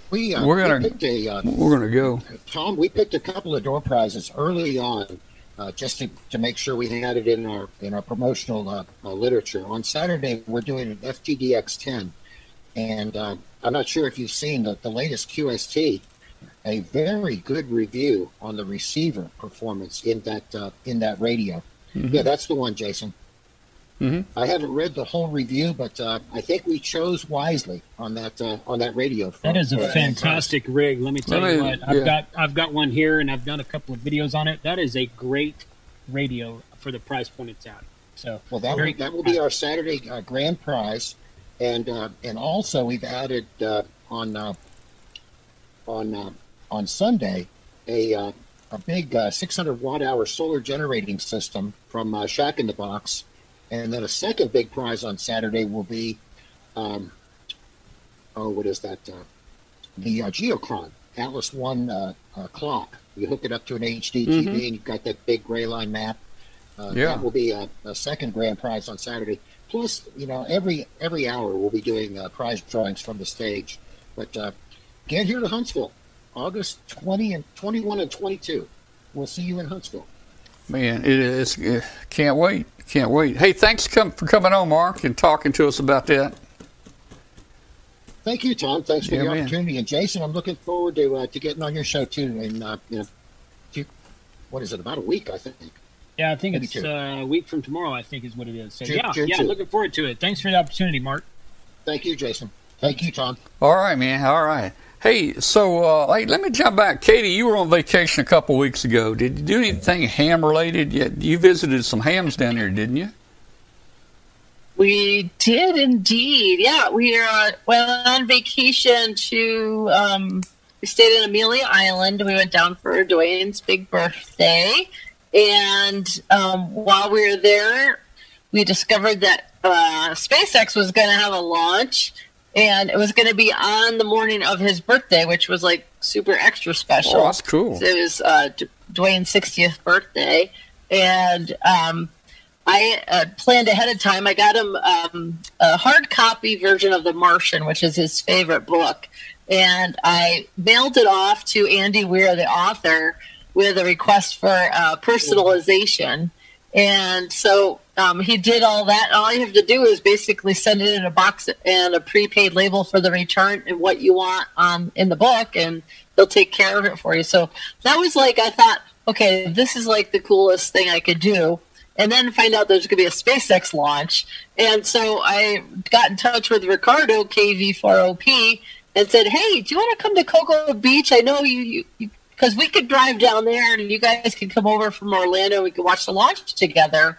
We, uh, We're gonna- we picked a, uh, We're gonna go. Tom, we picked a couple of door prizes early on, uh, just to, to make sure we had it in our in our promotional uh, uh, literature. On Saturday, we're doing an FTDX 10, and uh, I'm not sure if you've seen the, the latest QST. A very good review on the receiver performance in that uh, in that radio. Yeah, that's the one, Jason. Mhm. I haven't read the whole review, but uh, I think we chose wisely on that uh, on that radio. That is a fantastic rig. Let me tell Let you what. I've yeah. got I've got one here, and I've done a couple of videos on it. That is a great radio for the price point it's at. So Well, that will, that will be our Saturday uh, grand prize, and uh, and also we've added uh, on uh, on uh, on Sunday a uh, a big uh, 600 watt hour solar generating system from uh, Shack in the Box, and then a second big prize on Saturday will be, um, oh, what is that? Uh, the uh, Geochron Atlas One clock. You hook it up to an HD TV, and you've got that big gray line map. Uh, Yeah. That will be a, a second grand prize on Saturday. Plus, you know, every every hour we'll be doing uh, prize drawings from the stage. But uh, get here to Huntsville, August 20 and 21 and 22. We'll see you in Huntsville. Man, it is. Uh, can't wait. Can't wait. Hey, thanks come, for coming on, Mark, and talking to us about that. Thank you, Tom. Thanks for Yeah, the man. opportunity. And Jason, I'm looking forward to uh, to getting on your show too. In uh, you know, few, what is it? About a week, I think. Yeah, I think Maybe it's two. uh, a week from tomorrow. I think is what it is. So June- yeah, June yeah, looking forward to it. Thanks for the opportunity, Mark. Thank you, Jason. Thank you, Tom. All right, man. All right. Hey, so uh, hey, let me jump back. Katie, you were on vacation a couple weeks ago. Did you do anything ham related? Yet you visited some hams down there, didn't you? We did indeed. Yeah, we uh, went on vacation to. Um, we stayed in Amelia Island. We went down for Dwayne's big birthday, and um, while we were there, we discovered that uh, SpaceX was going to have a launch, and it was going to be on the morning of his birthday, which was like super extra special. Oh, that's cool. It was uh, D- Dwayne's 60th birthday, and um, I uh, planned ahead of time. I got him um, a hard copy version of The Martian, which is his favorite book, and I mailed it off to Andy Weir, the author, with a request for uh, personalization. And so um, he did all that. All you have to do is basically send it in a box and a prepaid label for the return and what you want on in the book, and they'll take care of it for you. So that was like I thought, okay, this is like the coolest thing I could do. And then find out there's going to be a SpaceX launch. And so I got in touch with Ricardo KV4OP and said, "Hey, do you want to come to Cocoa Beach? I know you, you because we could drive down there and you guys could come over from Orlando. We could watch the launch together.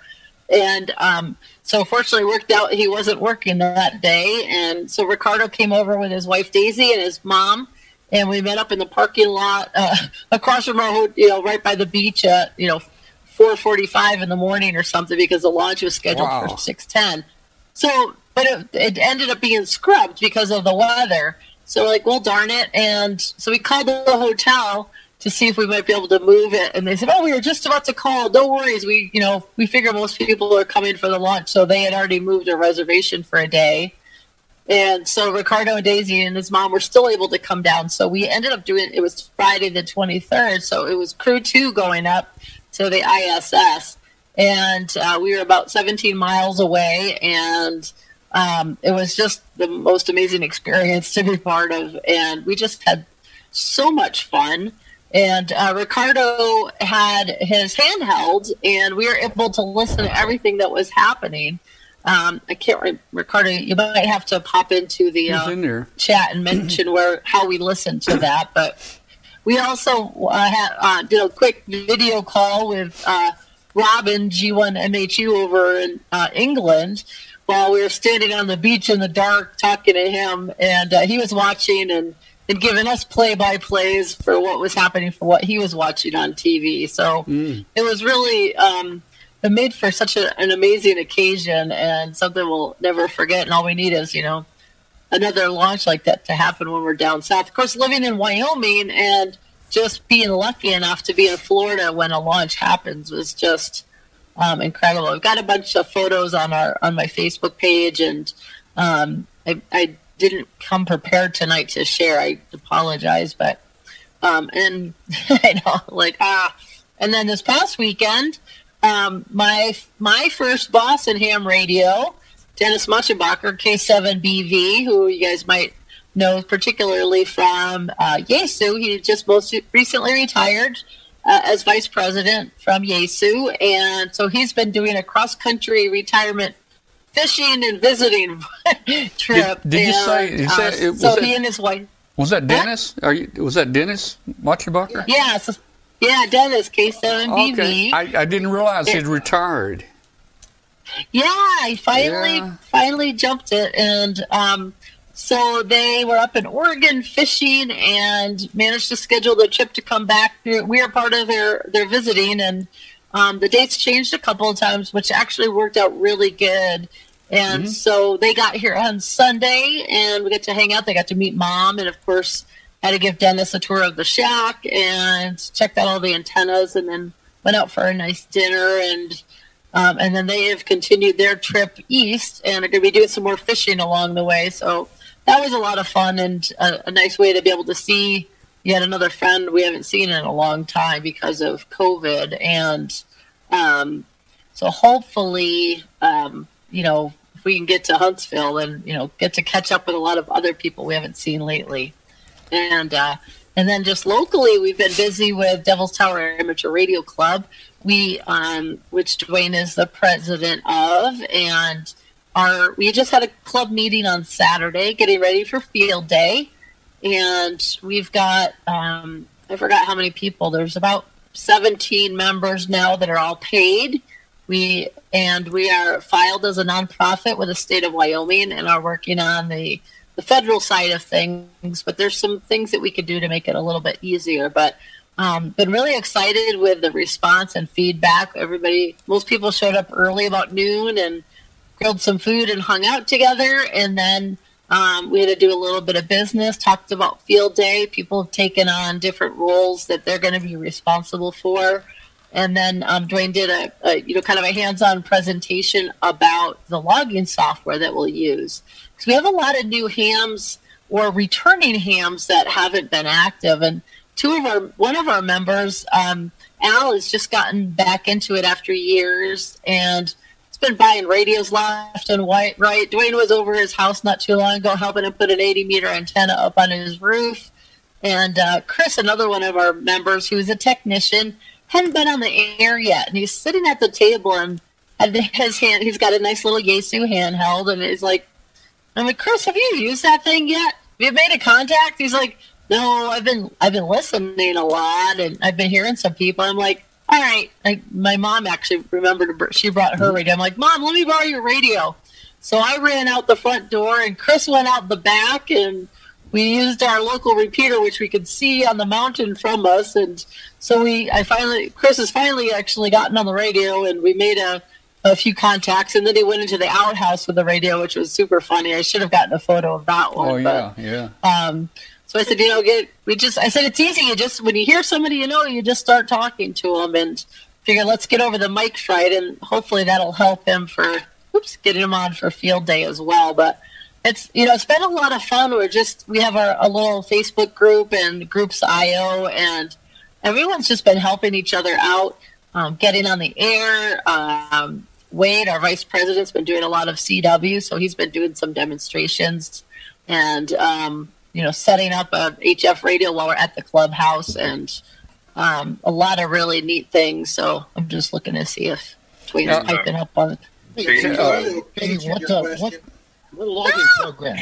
And um, so, fortunately, it worked out. He wasn't working that day, and so Ricardo came over with his wife Daisy and his mom, and we met up in the parking lot uh, across from our, you know, right by the beach at you know 4:45 in the morning or something because the launch was scheduled Wow. for 6:10. So, but it, it ended up being scrubbed because of the weather. So, like, well, darn it. And so we called the hotel to see if we might be able to move it. And they said, oh, we were just about to call. No worries. We, you know, we figure most people are coming for the launch. So they had already moved their reservation for a day. And so Ricardo and Daisy and his mom were still able to come down. So we ended up doing it was Friday the 23rd. So it was crew two going up to the ISS. And uh, we were about 17 miles away. And um, it was just the most amazing experience to be part of. And we just had so much fun. And uh, Ricardo had his handheld, and we were able to listen to everything that was happening. Um, I can't, re- Ricardo. You might have to pop into the uh, chat and mention where how we listened to that. But we also uh, had, uh, did a quick video call with uh, Robin G1MHU over in uh, England while we were standing on the beach in the dark talking to him, and uh, he was watching and. And giving us play-by-plays for what was happening for what he was watching on TV. So it was really um, it made for such a, an amazing occasion and something we'll never forget. And all we need is, you know, another launch like that to happen when we're down south. Of course, living in Wyoming and just being lucky enough to be in Florida when a launch happens was just um, incredible. I've got a bunch of photos on our on my Facebook page, and um, I, I didn't come prepared tonight to share. I apologize, but um, and I know, like ah, and then this past weekend, um, my my first boss in ham radio, Dennis Motschenbacher, K7BV, who you guys might know particularly from uh, Yaesu. He just most recently retired uh, as vice president from Yaesu, and so he's been doing a cross country retirement fishing and visiting trip. Did- did you say- you uh, said it- was so it- he and his wife. Was that Dennis? Are you? Was that Dennis Motschenbacher? Yeah, so, yeah, Dennis K7BV. Okay. I, I didn't realize he'd retired. Yeah, I finally Yeah. finally jumped it, and um, so they were up in Oregon fishing and managed to schedule the trip to come back. Through, we were part of their their visiting, and um, the dates changed a couple of times, which actually worked out really good. And so they got here on Sunday, and we got to hang out. They got to meet mom, and of course, had to give Dennis a tour of the shack and checked out all the antennas, and then went out for a nice dinner and. Um, and then they have continued their trip east and are going to be doing some more fishing along the way. So that was a lot of fun and a, a nice way to be able to see yet another friend we haven't seen in a long time because of COVID. And um, so hopefully, um, you know, if we can get to Huntsville and, you know, get to catch up with a lot of other people we haven't seen lately. And, uh, and then just locally, we've been busy with Devil's Tower Amateur Radio Club, we um, which Dwayne is the president of, and our we just had a club meeting on Saturday, getting ready for Field Day, and we've got um, I forgot how many people. There's about 17 members now that are all paid. We and we are filed as a nonprofit with the state of Wyoming and are working on the the federal side of things. But there's some things that we could do to make it a little bit easier. But um, been really excited with the response and feedback. Everybody, most people showed up early about noon and grilled some food and hung out together. And then um, we had to do a little bit of business, talked about field day. People have taken on different roles that they're going to be responsible for. And then um, Dwayne did a, a, you know, kind of a hands-on presentation about the logging software that we'll use. Because we have a lot of new hams or returning hams that haven't been active. And two of our, one of our members, um, Al, has just gotten back into it after years. And it's been buying radios left and right. right. Dwayne was over his house not too long ago helping him put an 80 meter antenna up on his roof. And uh, Chris, another one of our members who's a technician, hadn't been on the air yet. And he's sitting at the table and his hand, he's got a nice little Yaesu handheld. And he's like, I'm like, Chris, have you used that thing yet? Have you made a contact? He's like, no, I've been I've been listening a lot, and I've been hearing some people. I'm like, all right. Like my mom actually remembered she brought her radio. I'm like, mom, let me borrow your radio. So I ran out the front door, and Chris went out the back, and we used our local repeater, which we could see on the mountain from us, and so we I finally Chris has finally actually gotten on the radio, and we made a a few contacts, and then he went into the outhouse with the radio, which was super funny. I should have gotten a photo of that one. Oh yeah, but, yeah. Um, so I said, you know, get we just I said it's easy. You just when you hear somebody you know, you just start talking to them and figure let's get over the mic fright, and hopefully that'll help him for oops getting him on for field day as well. But it's you know it's been a lot of fun. We're just we have our a little Facebook group and groups IO and everyone's just been helping each other out, um, getting on the air. Um, Wade, our vice president's been doing a lot of CW, so he's been doing some demonstrations and um, you know setting up a HF radio while we're at the clubhouse and um, a lot of really neat things. So I'm just looking to see if Tweet's Yeah. piping up on it. Hey, Uh, Hey, hey, what, your uh, question. what, what logging program?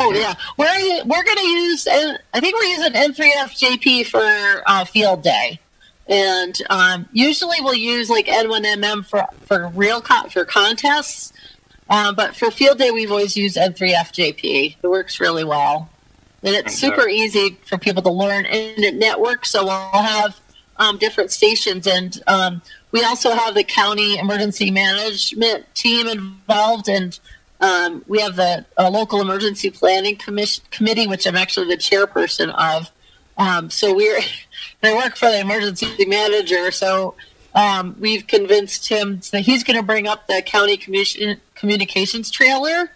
Oh yeah, we're we're going to use. N- I think we're using N3FJP for uh, field day, and um, usually we'll use like N1MM for for real co- for contests. Um, but for field day, we've always used N3FJP. It works really well, and it's super easy for people to learn. And it networks, so we'll have um, different stations, and um, we also have the county emergency management team involved, and um, we have the local emergency planning commission committee, which I'm actually the chairperson of. Um, so we're I work for the emergency manager. So um, we've convinced him that he's going to bring up the county communications trailer,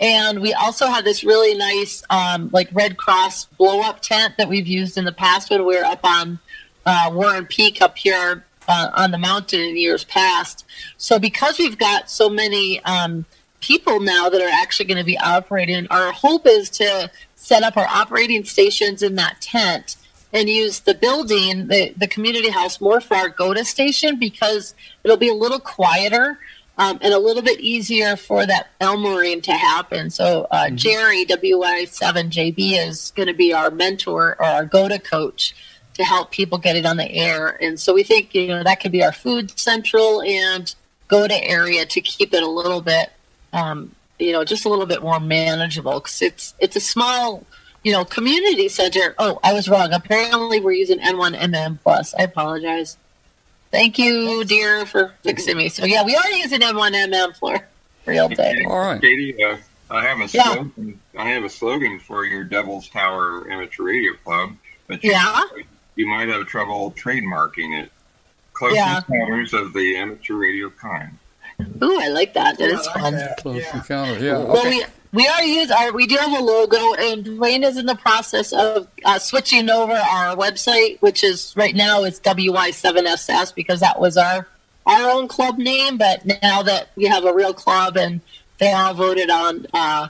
and we also have this really nice um, like Red Cross blow up tent that we've used in the past when we were up on uh, Warren Peak up here uh, on the mountain in years past. So because we've got so many um, people now that are actually going to be operating, our hope is to set up our operating stations in that tent and use the building, the, the community house, more for our GOTA station because it'll be a little quieter. Um, and a little bit easier for that Elmering to happen. So uh, Jerry WI7JB is going to be our mentor or our GOTA coach to help people get it on the air. And so we think you know that could be our food central and GOTA area to keep it a little bit, um, you know, just a little bit more manageable because it's it's a small, you know, community center. Oh, I was wrong. Apparently, we're using N1MM plus. I apologize. Thank you, dear, for fixing me. So yeah, we are using N1MM for real day. All right. Katie, uh, I have a Yeah. slogan. I have a slogan for your Devil's Tower Amateur Radio Club, but you, Yeah. you might have trouble trademarking it. Close Yeah. encounters of the amateur radio kind. Ooh, I like that. That is I like fun. Close Yeah. encounters. Yeah. Well, Okay. we we are use our we do have a logo, and Dwayne is in the process of uh, switching over our website, which is right now it's WY7SS because that was our our own club name. But now that we have a real club and they all voted on uh,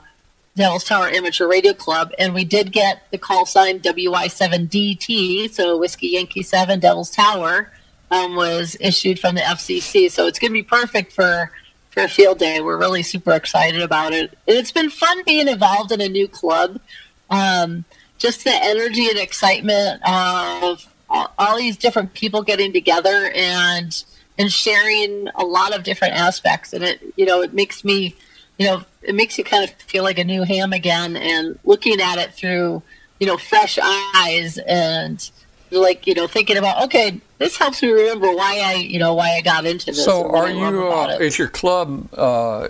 Devil's Tower Amateur Radio Club, and we did get the call sign WY7DT, so Whiskey Yankee Seven Devil's Tower. Um, was issued from the FCC, so it's going to be perfect for for field day. We're really super excited about it. And it's been fun being involved in a new club. Um, just the energy and excitement of all, these different people getting together and and sharing a lot of different aspects. And it, you know, it makes me, you know, it makes you kind of feel like a new ham again and looking at it through, you know, fresh eyes and like, you know, thinking about, okay, this helps me remember why I, you know, why I got into this. So, are you? Uh, is your club uh,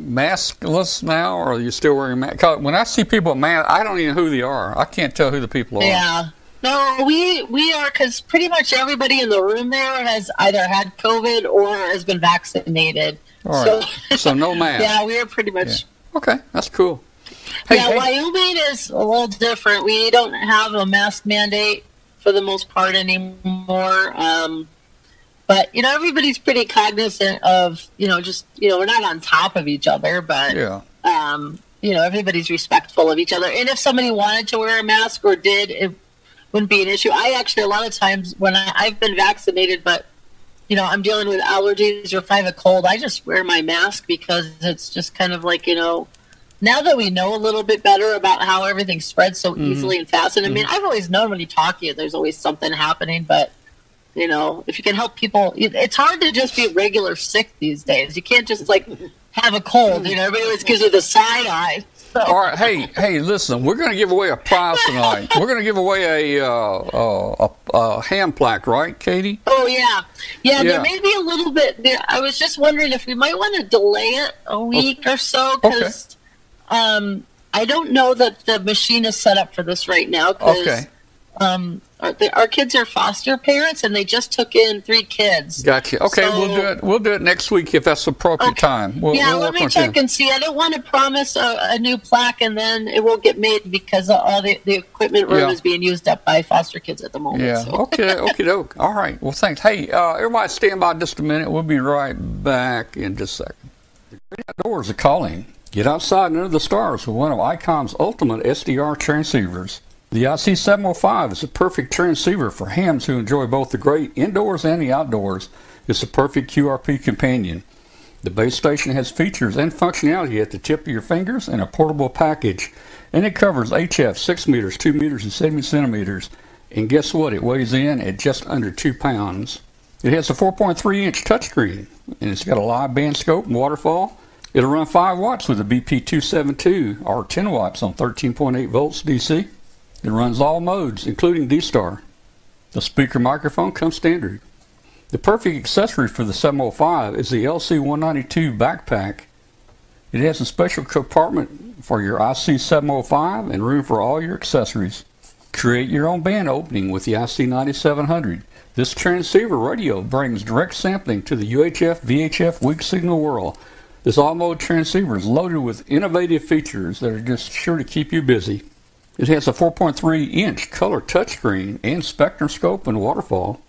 maskless now, or are you still wearing mask? When I see people mask, I don't even know who they are. I can't tell who the people are. Yeah. No, we we are because pretty much everybody in the room there has either had COVID or has been vaccinated. All right. So, So, no mask. yeah, we are pretty much. Okay, that's cool. Hey, yeah, hey, Wyoming is a little different. We don't have a mask mandate for the most part anymore. Um, but you know, everybody's pretty cognizant of you know just you know we're not on top of each other, but yeah. um, you know, everybody's respectful of each other. And if somebody wanted to wear a mask or did, it wouldn't be an issue. I actually, a lot of times when I, I've been vaccinated, but, you know, I'm dealing with allergies or if I have a cold, I just wear my mask because it's just kind of like, you know, now that we know a little bit better about how everything spreads so easily and fast. And I mean, I've always known when you talk to you, there's always something happening, but. You know, if you can help people, it's hard to just be regular sick these days. You can't just like have a cold. You know, everybody always gives you the side eye. All right, hey, hey, listen, we're going to give away a prize tonight. we're going to give away a, uh, uh, a, a ham plaque, right, Katie? Oh yeah. yeah, Yeah. There may be a little bit. I was just wondering if we might want to delay it a week or so because um, I don't know that the machine is set up for this right now. Okay. Um, our, the, our kids are foster parents, and they just took in three kids. Gotcha. Okay, So- we'll do it. We'll do it next week if that's the appropriate Okay. time. We'll, yeah, we'll let me check it. and see. I don't want to promise a, a new plaque and then it won't get made because all the, the equipment room Yeah. is being used up by foster kids at the moment. Yeah. so. Okay. Okay. doke. All right. Well, thanks. Hey, uh, everybody, stand by just a minute. We'll be right back in just a second. The great outdoors are calling. Get outside and under the stars with one of ICOM's ultimate SDR transceivers. The IC705 is a perfect transceiver for hams who enjoy both the great indoors and the outdoors. It's a perfect QRP companion. The base station has features and functionality at the tip of your fingers and a portable package. And it covers HF 6 meters, 2 meters, and 70 centimeters. And guess what? It weighs in at just under 2 pounds. It has a 4.3 inch touchscreen, and it's got a live band scope and waterfall. It'll run 5 watts with a BP272 or 10 watts on 13.8 volts DC. It runs all modes, including D-Star. The speaker microphone comes standard. The perfect accessory for the 705 is the LC192 backpack. It has a special compartment for your IC705 and room for all your accessories. Create your own band opening with the IC9700. This transceiver radio brings direct sampling to the UHF VHF weak signal world. This all mode transceiver is loaded with innovative features that are just sure to keep you busy. It has a 4.3 inch color touchscreen and spectrum scope and waterfall.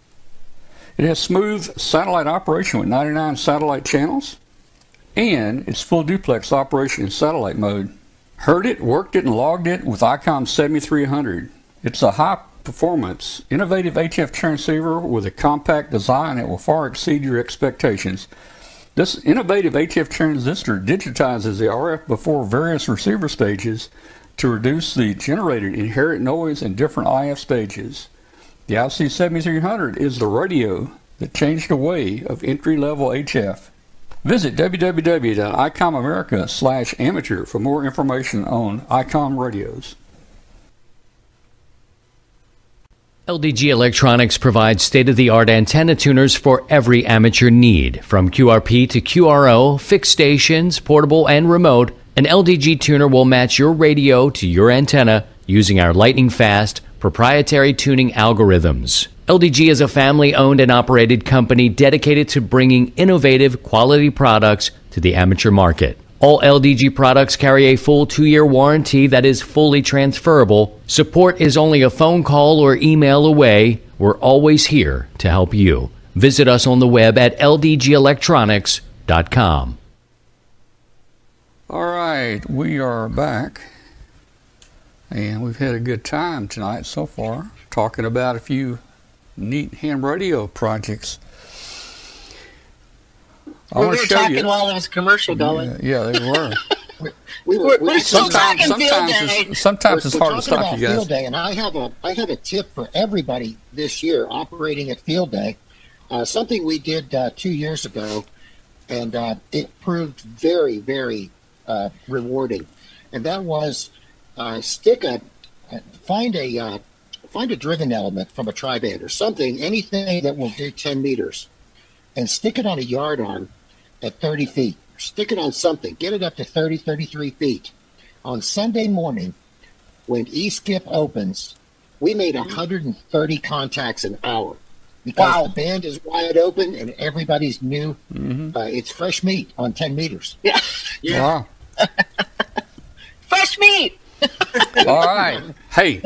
It has smooth satellite operation with 99 satellite channels, and it's full duplex operation in satellite mode. Heard it, worked it, and logged it with ICOM 7300. It's a high performance, innovative HF transceiver with a compact design that will far exceed your expectations. This innovative HF transistor digitizes the RF before various receiver stages to reduce the generated inherent noise in different IF stages. The IC7300 is the radio that changed the way of entry-level HF. Visit www.icomamerica slash amateur for more information on ICOM radios. LDG Electronics provides state of the art antenna tuners for every amateur need. From QRP to QRO, fixed stations, portable, and remote, an LDG tuner will match your radio to your antenna using our lightning fast proprietary tuning algorithms. LDG is a family owned and operated company dedicated to bringing innovative quality products to the amateur market. All LDG products carry a full two year warranty that is fully transferable. Support is only a phone call or email away. We're always here to help you. Visit us on the web at ldgelectronics.com. All right, we are back, and we've had a good time tonight so far, talking about a few neat ham radio projects. I we were show talking you. while there was a commercial going. Yeah, yeah, they were. We We're- we we're still sometimes- talking field sometimes day. it's, sometimes we're- it's we're hard to talking stop about you guys. Field day, and I have a I have a tip for everybody this year operating at Field Day. Uh, something we did uh, two years ago, and uh, it proved very very uh, rewarding. And that was uh, stick a find a uh, find a driven element from a tri-band or something, anything that will do ten meters, and stick it on a yard arm at 30 feet. Stick it on something. Get it up to 30, 33 feet. On Sunday morning, when E-skip opens, we made 130 contacts an hour because Wow. the band is wide open and everybody's new. Mm-hmm. Uh, it's fresh meat on 10 meters. Yeah. Wow. Fresh meat. All right. Hey,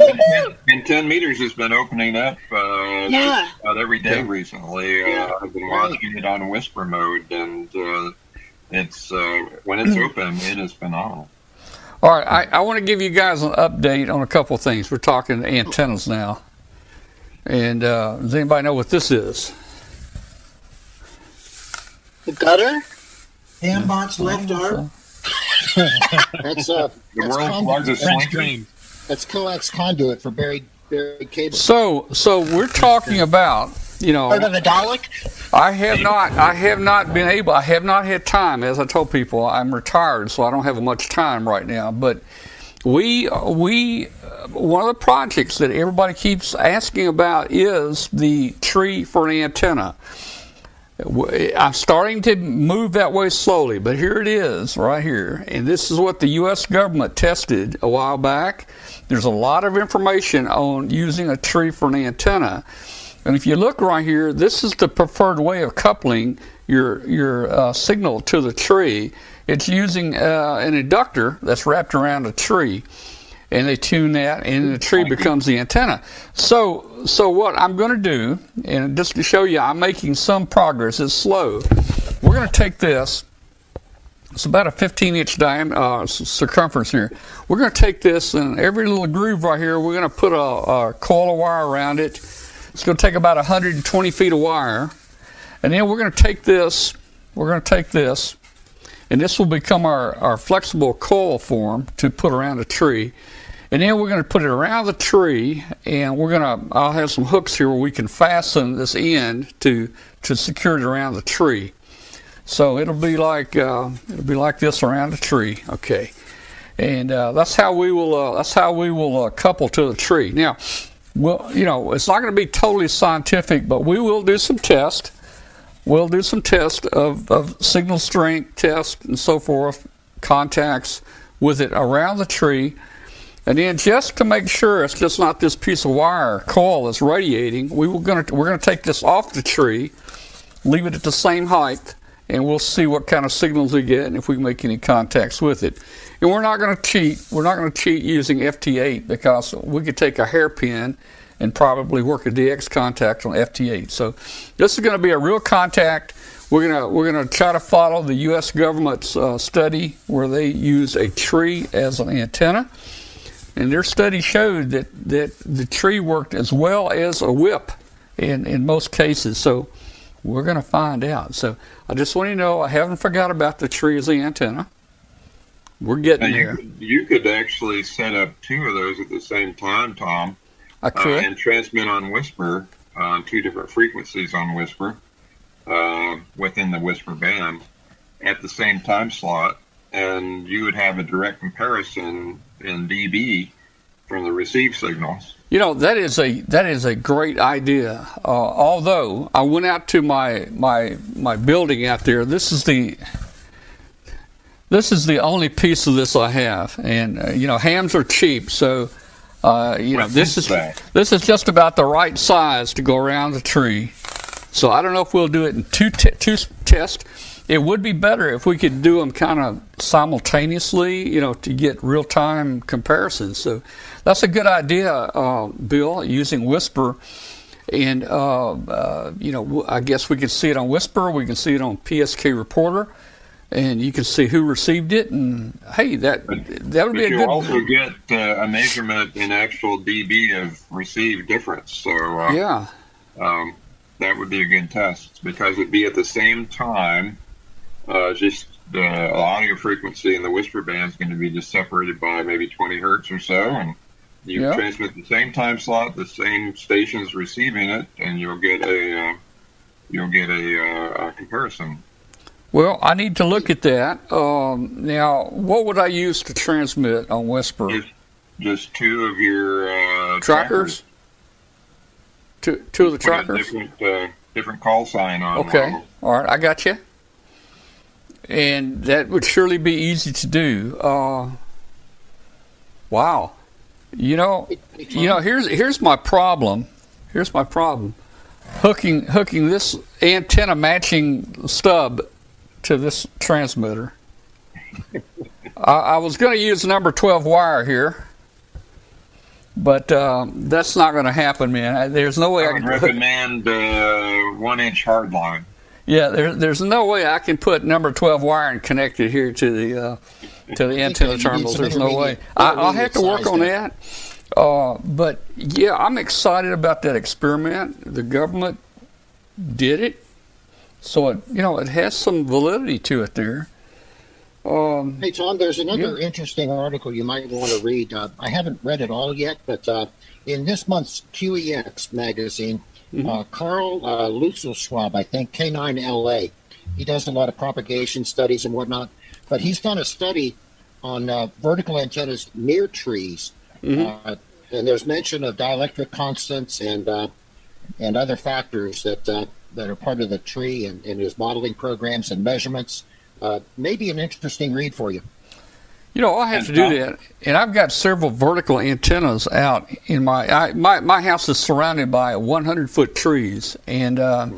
And 10 meters has been opening up uh, Yeah. about every day Yeah. recently. Uh, I've been watching it on WSPR mode, and uh, it's uh, when it's open, it is phenomenal. all right. I, I want to give you guys an update on a couple of things. We're talking antennas now. And uh, does anybody know what this is? The gutter. Hambot's left arm. That's uh, The that's, world's largest French drain. That's coax conduit for buried buried cable. So, so we're talking about, you know, of the Dalek. I have not, I have not been able, I have not had time. As I told people, I'm retired, so I don't have much time right now. But we, we, one of the projects that everybody keeps asking about is the tree for an antenna. I'm starting to move that way slowly, but here it is, right here. And this is what the U.S. government tested a while back. There's a lot of information on using a tree for an antenna. And if you look right here, this is the preferred way of coupling your your uh, signal to the tree. It's using uh, an inductor that's wrapped around a tree, and they tune that, and the tree becomes the antenna. So, so what I'm going to do, and just to show you, I'm making some progress. It's slow. We're going to take this. It's about a 15 inch diameter uh, circumference here. We're going to take this and every little groove right here. We're going to put a, a coil of wire around it. It's going to take about 120 feet of wire, and then we're going to take this. We're going to take this, and this will become our, our flexible coil form to put around a tree. And then we're going to put it around the tree, and we're going to. I'll have some hooks here where we can fasten this end to to secure it around the tree. So it'll be like uh, it'll be like this around the tree. Okay, and uh, that's how we will. Uh, that's how we will uh, couple to the tree. Now, well, you know, it's not going to be totally scientific, but we will do some tests. We'll do some tests of, of signal strength tests and so forth, contacts with it around the tree and then just to make sure it's just not this piece of wire coil that's radiating, we were gonna we're gonna take this off the tree, leave it at the same height, and we'll see what kind of signals we get and if we make any contacts with it. And we're not gonna cheat. We're not gonna cheat using FT8 because we could take a hairpin and probably work a DX contact on FT8. So this is going to be a real contact. We're gonna we're gonna try to follow the U.S. government's uh, study where they use a tree as an antenna and their study showed that, that the tree worked as well as a whip in, in most cases. So we're going to find out. So I just want you to know I haven't forgot about the tree as the antenna. We're getting you there. Could, you could actually set up two of those at the same time, Tom, I uh, and transmit on WSPR on two different frequencies on WSPR uh, within the WSPR band at the same time slot, and you would have a direct comparison in dB from the receive signals. You know that is a that is a great idea. Uh, although I went out to my my my building out there, this is the this is the only piece of this I have, and uh, you know hams are cheap, so uh, you know this is this is just about the right size to go around the tree. So I don't know if we'll do it in two te- two tests. It would be better if we could do them kind of simultaneously, you know, to get real time comparisons. So that's a good idea, uh, Bill, using WSPR. And, uh, uh, you know, I guess we can see it on WSPR, we can see it on PSK Reporter, and you can see who received it. And hey, that that would be a you'll good. also get uh, a measurement in actual dB of received difference. So uh, yeah, um, that would be a good test because it'd be at the same time. Uh, just the audio frequency in the WSPR band is going to be just separated by maybe 20 hertz or so, and you Yeah. transmit the same time slot, the same stations receiving it, and you'll get a uh, you'll get a, uh, a comparison. Well, I need to look at that. Um, now, what would I use to transmit on WSPR? Just, just two of your uh, Trackers? Two, two of the trackers? different uh, different call sign on. Okay. All right, I got you. And that would surely be easy to do. Uh, wow. You know, you know, here's here's my problem. Here's my problem. Hooking hooking this antenna matching stub to this transmitter. I, I was going to use number 12 wire here, but um, that's not going to happen, man. I- There's no way I can hook recommend uh, one inch hard line. Yeah, there, there's no way I can put number 12 wire and connect it here to the uh, to the antenna terminals. There's no way. I, I'll have to work on that. Uh, but yeah, I'm excited about that experiment. The government did it, so it you know it has some validity to it there. Um, Hey, Tom, there's another interesting article you might want to read. Uh, I haven't read it all yet, but uh, in this month's QEX magazine, uh, Carl uh, Luetzelschwab, I think, K9LA, he does a lot of propagation studies and whatnot, but he's done a study on uh, vertical antennas near trees. Uh, and there's mention of dielectric constants and uh, and other factors that uh, that are part of the tree and, and his modeling programs and measurements. Uh, maybe an interesting read for you. You know, I have to do that, and I've got several vertical antennas out in my I, my my house is surrounded by 100 foot trees, and uh,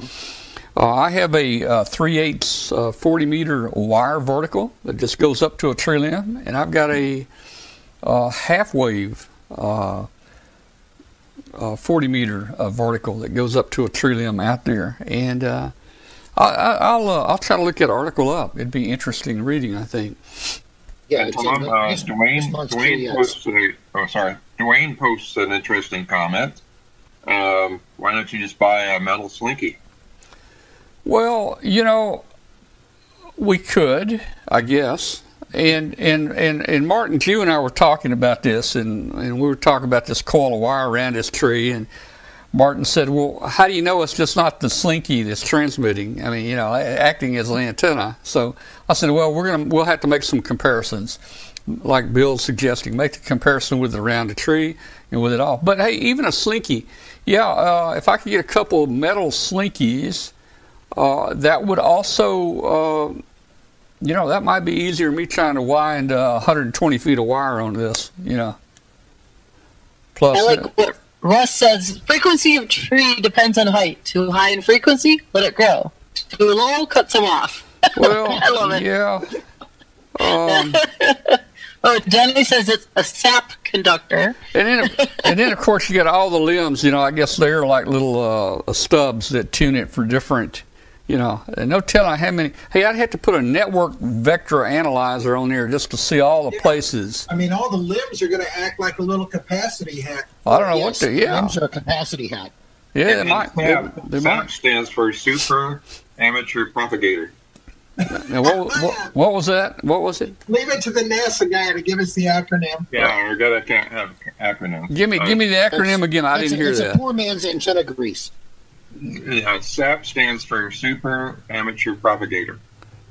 uh, I have a uh, three eighths uh, 40 meter wire vertical that just goes up to a tree limb, and I've got a uh, half wave. Uh, uh, 40 meter uh, vertical that goes up to a tree limb out there, and uh, I, I, I'll uh, I'll try to look that article up. It'd be interesting reading, I think. Yeah, it's Tom, the- uh, this- this Dwayne, Dwayne QEX. posts a, oh, sorry. Dwayne posts an interesting comment. Um, why don't you just buy a metal slinky? Well, you know, we could, I guess. And and and and Martin, you and I were talking about this, and and we were talking about this coil of wire around this tree, and Martin said, "Well, how do you know it's just not the slinky that's transmitting? I mean, you know, acting as an antenna." So I said, "Well, we're gonna we'll have to make some comparisons, like Bill's suggesting. Make the comparison with around the tree and with it all. But hey, even a slinky, yeah. Uh, if I could get a couple of metal slinkies." Uh, that would also, uh, you know, that might be easier me trying to wind uh, 120 feet of wire on this, you know. Plus, I like what Russ says. Frequency of tree depends on height. Too high in frequency, let it grow. Too low, cut them off. well, I love it. yeah. Um, Oh, Jenny says it's a sap conductor. and then, and then of course you got all the limbs. You know, I guess they're like little uh, stubs that tune it for different. You know, no telling how many. Hey, I'd have to put a network vector analyzer on there just to see all the places. I mean, all the limbs are going to act like a little capacity hat. I don't know what Yes, to. Yeah, limbs are a capacity hat. yeah, they And might. They, they SAP might. stands for Super Amateur Propagator. Now, what, what, what was that? What was it? Leave it to the NASA guy to give us the acronym. Yeah, we got to have acronyms. Give me, Uh, give me the acronym It's- again. I it's didn't a, hear it's that. a poor man's antenna grease. Yeah, SAP stands for Super Amateur Propagator.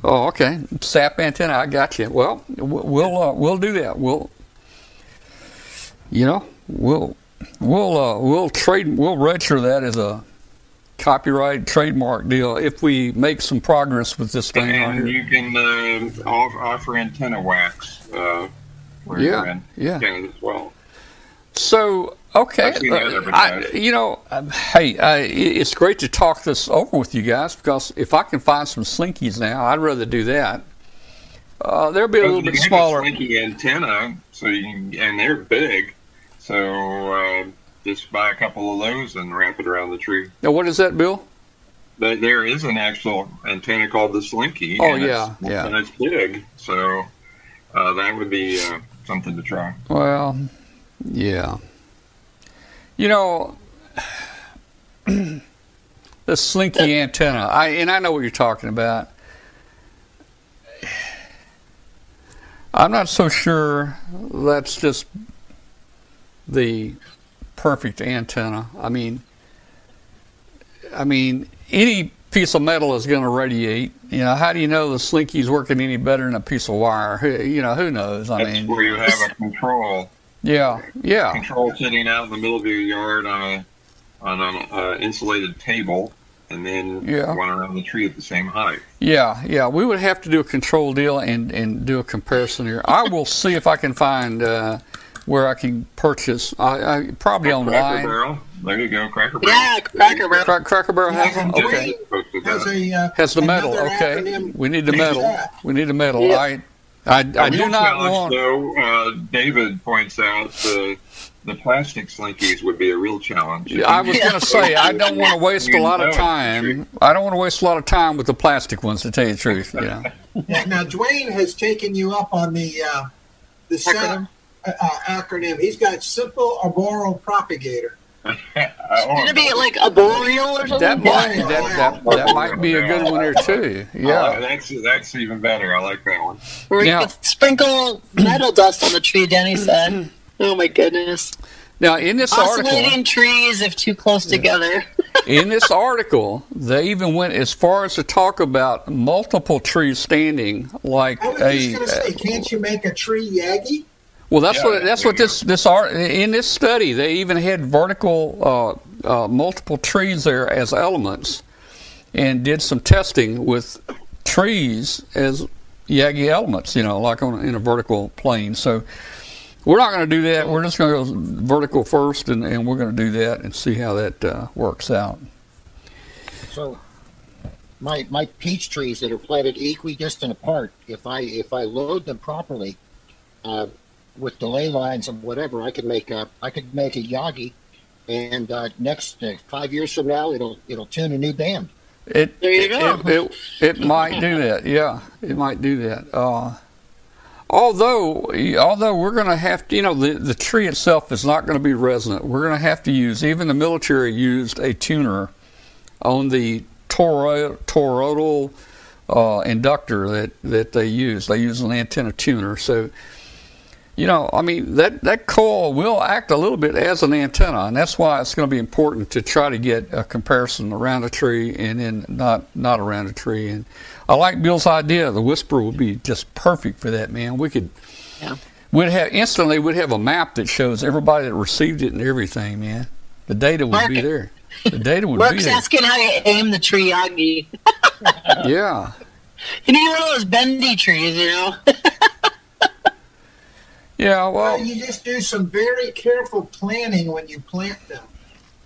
Oh, okay. Sap antenna. I got you. Well, we'll uh, we'll do that. We'll, you know, we'll we'll uh, we'll trade we'll register that as a copyright trademark deal if we make some progress with this thing And here. you can uh, off, offer antenna wax. Uh, Yeah, yeah. as well. So okay, I've seen that uh, I, you know, um, hey, uh, it's great to talk this over with you guys because if I can find some slinkies now, I'd rather do that. Uh, they'll be a little You bit have smaller. A slinky antenna, so you can, and they're big. So uh, just buy a couple of those and wrap it around the tree. Now, what is that, Bill? But there is an actual antenna called the Slinky. Oh, yeah, it's, yeah. and it's big. So uh, that would be uh, something to try. Well, yeah. You know, the slinky antenna. I and I know what you're talking about. I'm not so sure that's just the perfect antenna. I mean, I mean, any piece of metal is going to radiate. You know, how do you know the slinky's working any better than a piece of wire? Who- You know, who knows? I That's mean, where you have a control yeah, yeah. control sitting out in the middle of your yard on a on an uh, insulated table, and then Yeah. one around the tree at the same height. Yeah, yeah, we would have to do a control deal and, and do a comparison here. I will see if I can find uh, where I can purchase. I, I probably Cracker online. Cracker Barrel. There you go, Cracker Barrel. Yeah, Cracker Barrel. Cra- Cracker Barrel has Yeah, them. and Okay, Has a uh, has the metal. Okay, we need the metal. We need the metal. Yeah. I, I, I do real not challenge, want. Though uh, David points out the the plastic slinkies would be a real challenge. I was going to say I don't want to waste a lot of time. I don't want to waste a lot of time with the plastic ones, to tell you the truth. You know. Now, now, Dwayne has taken you up on the uh, the Acronym? uh, uh, acronym. He's got simple arboreal propagator. I Gonna be like a boreal or something. That might that, that, that might be a good one there too. Yeah. that's that's even better. I like that one. Where you Now- could sprinkle metal dust on the tree, Denny said. Oh my goodness. Now in this article, Oscillating trees if too close together. in this article, they even went as far as to talk about multiple trees standing like I was a. just going to say, can't you make a tree Yagi? Well, that's Yeah, what that's what this this art in this study they even had vertical uh, uh, multiple trees there as elements, and did some testing with trees as Yagi elements. You know, like on in a vertical plane. So we're not going to do that. We're just going to go vertical first, and, and we're going to do that and see how that uh, works out. So my my peach trees that are planted equidistant apart, if I if I load them properly, uh, with delay lines and whatever, I could make a I could make a Yagi, and uh, next uh, five years from now, it'll it'll tune a new band. It, There you it, go. It, it, it might do that. Yeah, it might do that. Uh, although, although we're going to have to, you know, the, the tree itself is not going to be resonant. We're going to have to use. Even the military used a tuner on the toro- toroidal uh, inductor that that they use. They use an antenna tuner. So. You know, I mean that that coil will act a little bit as an antenna, and that's why it's going to be important to try to get a comparison around a tree and then not not around a tree. And I like Bill's idea. The WSPR would be just perfect for that, man. We could, Yeah. we'd have instantly we'd have a map that shows everybody that received it and everything, man. The data would Mark- be there. The data would be Mark's there. asking how you aim the tree Yagi. Yeah. You need one of those bendy trees, you know? Yeah, Well, well, you just do some very careful planning when you plant them.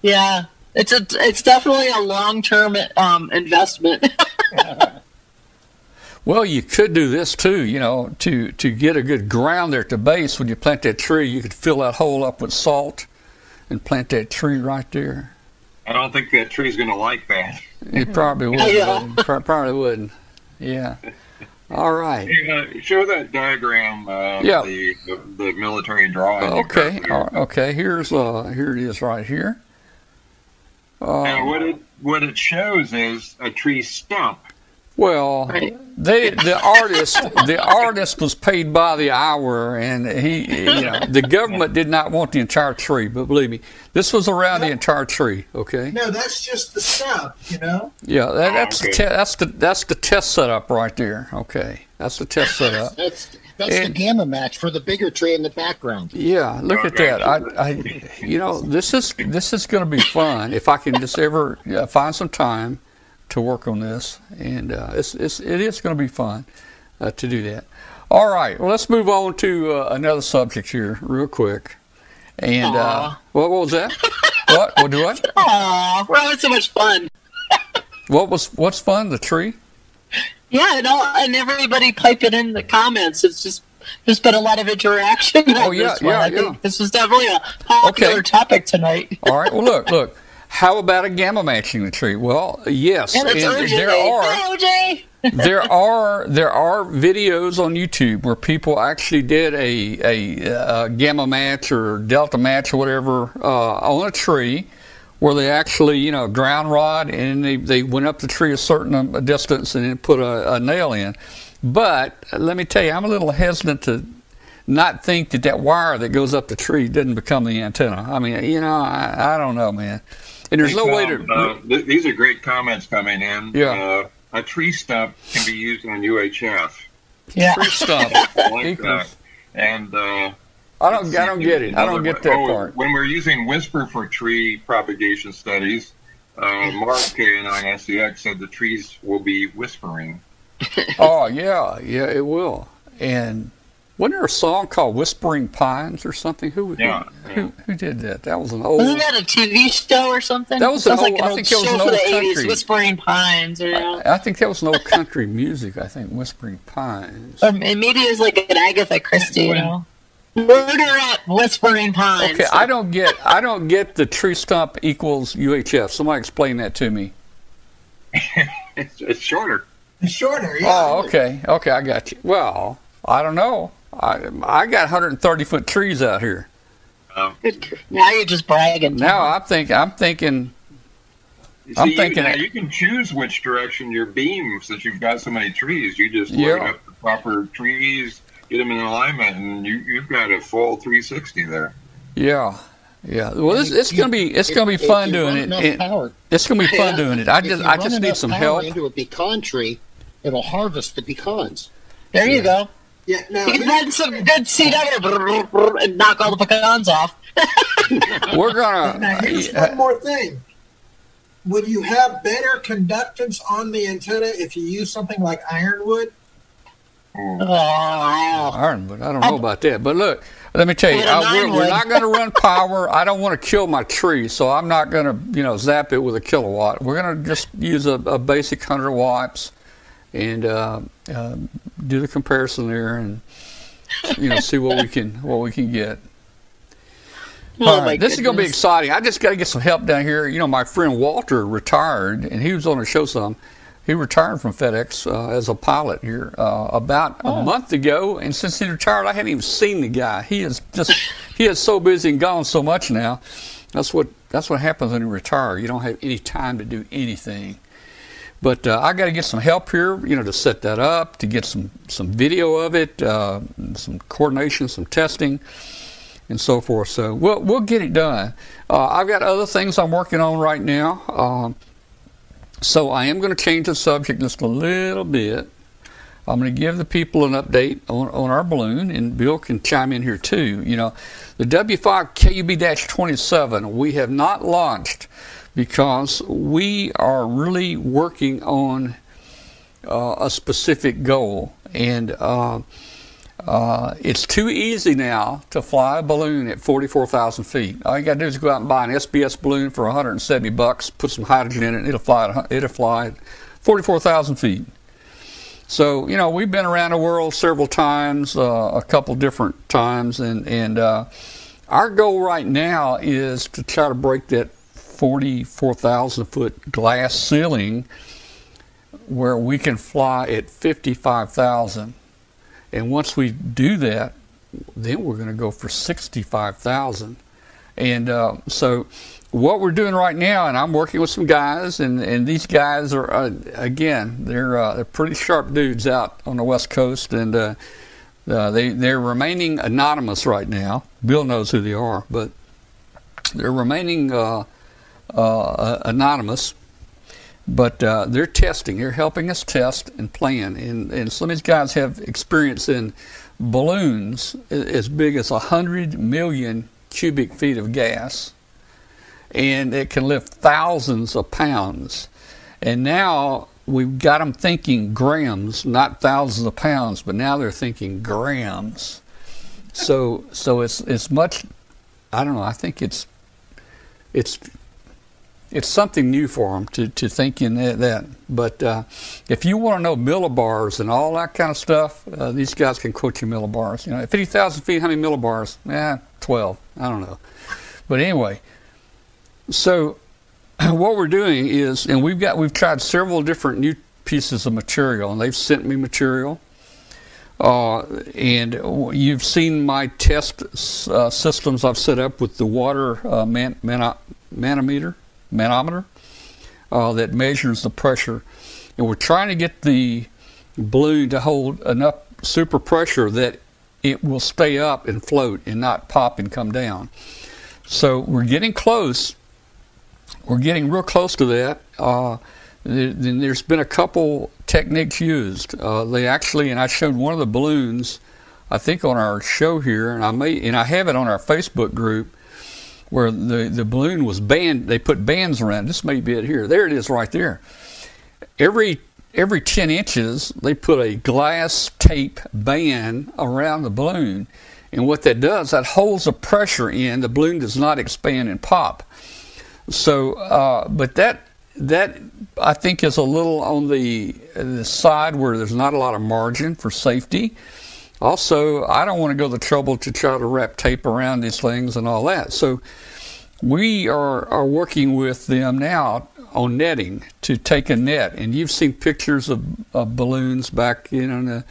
yeah. It's a it's definitely a long term um, investment. Well, you could do this too, you know, to, to get a good ground there at the base. When you plant that tree, you could fill that hole up with salt and plant that tree right there. I don't think that tree's going to like that. It probably wouldn't. Yeah. would it? Pro- Probably wouldn't. Yeah. All right. Hey, uh, show that diagram. Uh, Yeah. The, the the military drawing. Okay. right, Okay. Here's uh here it is right here. Now, Uh, what it what it shows is a tree stump. Well, Right. they the artist the artist was paid by the hour, and he you know the government did not want the entire tree, but believe me, this was around the entire tree. Okay. No, that's just the stump, you know? Yeah, that, that's the te- that's the that's the test setup right there. Okay, that's the test setup. That's that's And- the gamma match for the bigger tree in the background. Yeah, look at that. I, I, you know, this is this is going to be fun if I can just ever uh, find some time to work on this, and uh, it's, it's it is going to be fun uh, to do that. All right, well, let's move on to uh, another subject here, real quick. And uh, what, what was that? what? What do what? Aw, we're having so much fun. What was what's fun? The tree? Yeah, and, all, and everybody pipe it in the comments. It's just there's been a lot of interaction. Oh, yeah, yeah, I yeah. think this was definitely a popular Okay. topic tonight. All right. Well, look, look. How about a gamma matching the tree? Well, yes, And and there are. There are there are videos on YouTube where people actually did a a, uh gamma match or delta match or whatever uh, on a tree, where they actually you know ground rod and they, they went up the tree a certain um, distance and then put a, a nail in. But let me tell you, I'm a little hesitant to not think that that wire that goes up the tree didn't become the antenna. I mean, you know, I, I don't know, man. And there's no way to. Uh, th- these are great comments coming in. Yeah. Uh, a tree stump can be used on UHF. Yeah. tree stump. Like that. And uh, I don't. I don't get it. I don't get that oh, part. When we're using WSPR for tree propagation studies, uh, Mark K and ISCX said the trees will be whispering. Oh yeah, yeah, it will. And wasn't there a song called "Whispering Pines" or something? Who who, Yeah, who, who did that? That was an old. Wasn't that a TV show or something? That was Sounds an like an I old think it was show an for the old 80s. Whispering Pines, you know. I think that was an old country music. I think "Whispering Pines." Or maybe it was like an Agatha Christie, you know. Murder at Whispering Pines. Okay, I don't get. I don't get the tree stump equals UHF. Somebody explain that to me. It's, it's shorter. It's shorter, yeah. Oh, okay, okay, I got you. Well, I don't know. I I got 130 foot trees out here. Um, now you're just bragging. Now I think I'm thinking. you I'm thinking you, now you can choose which direction your beam, since you've got so many trees. You just Yeah. load up the proper trees, get them in alignment, and you, you've got a full 360 there. Yeah, yeah. Well, it's, it's gonna be it's gonna be if fun you doing it. It- power- It's gonna be fun Yeah. doing it. I if just I just need some power help. into a pecan tree. It'll harvest the pecans. There you go. Yeah, now You can run some good CW and knock all the pecans off. We're gonna. Now, here's uh, one more thing. Would you have better conductance on the antenna if you use something like ironwood? Oh, oh Ironwood. I don't know about that, but look, let me tell you, Put a I, we're, we're not going to run power. I don't want to kill my tree, so I'm not going to, you know, zap it with a kilowatt. We're going to just use a, a basic hundred watts and uh, uh, do the comparison there, and you know, see what we can what we can get. oh All right, this is going to be exciting. I just got to get some help down here. You know, my friend Walter retired, and he was on the show some. He retired from FedEx uh, as a pilot here uh, about a month ago, and since he retired, I hadn't even seen the guy. He is just he is so busy and gone so much now. That's what that's what happens when you retire. You don't have any time to do anything. But uh, I got to get some help here, you know, to set that up, to get some some video of it, uh, some coordination, some testing and so forth. So we'll we'll get it done. Uh, I've got other things I'm working on right now. Um, so I am going to change the subject just a little bit. I'm going to give the people an update on, on our balloon, and Bill can chime in here too. You know, the W5KUB-27 we have not launched because we are really working on uh, a specific goal, and uh, uh, it's too easy now to fly a balloon at 44,000 feet. All you got to do is go out and buy an SBS balloon for 170 bucks, put some hydrogen in it, and it'll fly. It'll fly at 44,000 feet. So you know we've been around the world several times, uh, a couple different times, and and uh, our goal right now is to try to break that 44,000 foot glass ceiling, where we can fly at 55,000. And once we do that, then we're going to go for 65,000. And uh, so, what we're doing right now, and I'm working with some guys, and, and these guys are, uh, again, they're, uh, they're pretty sharp dudes out on the West Coast, and uh, uh, they, they're remaining anonymous right now. Bill knows who they are, but they're remaining uh, anonymous but uh, they're testing. They're helping us test and plan. And, and some of these guys have experience in balloons as big as 100 million cubic feet of gas, and it can lift thousands of pounds. And now we've got them thinking grams, not thousands of pounds, but now they're thinking grams. So, so it's it's much. I don't know. I think it's it's it's something new for them to, to think in that. that. But uh, if you want to know millibars and all that kind of stuff, uh, these guys can quote you millibars. You know, at 50,000 feet, how many millibars? Yeah, 12. I don't know. But anyway, so what we're doing is, and we've got we've tried several different new pieces of material, and they've sent me material. Uh, and you've seen my test uh, systems I've set up with the water uh, man, man, manometer manometer uh, that measures the pressure, and we're trying to get the balloon to hold enough super pressure that it will stay up and float and not pop and come down. So we're getting close. We're getting real close to that. Uh, then there's been a couple techniques used. Uh, they actually, and I showed one of the balloons, I think on our show here, and I may, and I have it on our Facebook group where the, the balloon was band they put bands around. This may be it here. There it is right there. Every every 10 inches they put a glass tape band around the balloon. And what that does that holds the pressure in. The balloon does not expand and pop. So uh, but that that I think is a little on the the side where there's not a lot of margin for safety also, I don't want to go the trouble to try to wrap tape around these things and all that. So, we are, are working with them now on netting to take a net. And you've seen pictures of, of balloons back in the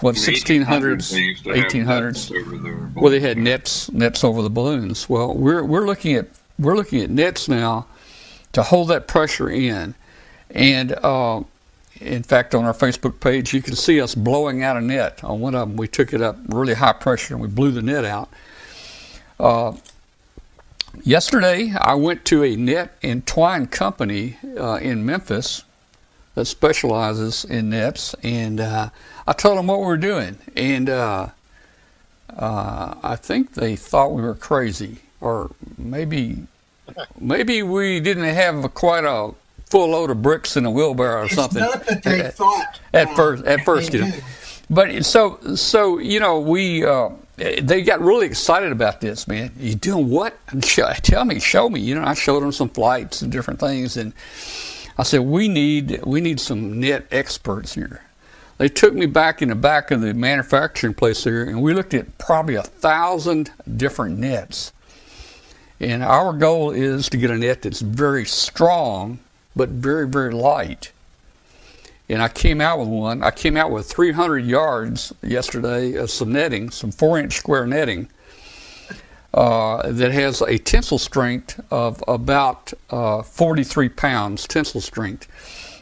what 1600s, they used to have 1800s. nets over their Well, they had nets nets over the balloons. Well, we're we're looking at we're looking at nets now to hold that pressure in, and uh, in fact, on our Facebook page, you can see us blowing out a net. On one of them, we took it up really high pressure and we blew the net out. Uh, yesterday, I went to a net and twine company uh, in Memphis that specializes in nets, and uh, I told them what we were doing, and uh, uh, I think they thought we were crazy, or maybe maybe we didn't have quite a full load of bricks in a wheelbarrow or It's something. not that they At- thought at uh, first, at first, you know. But so so you know we uh, they got really excited about this, man. You doing what? Tell me, show me. You know, I showed them some flights and different things, and I said we need we need some net experts here. They took me back in the back of the manufacturing place here, and we looked at probably a thousand different nets. And our goal is to get a net that's very strong, but very very light and I came out with one. I came out with 300 yards yesterday of some netting, some four-inch square netting uh, that has a tensile strength of about uh, 43 pounds tensile strength.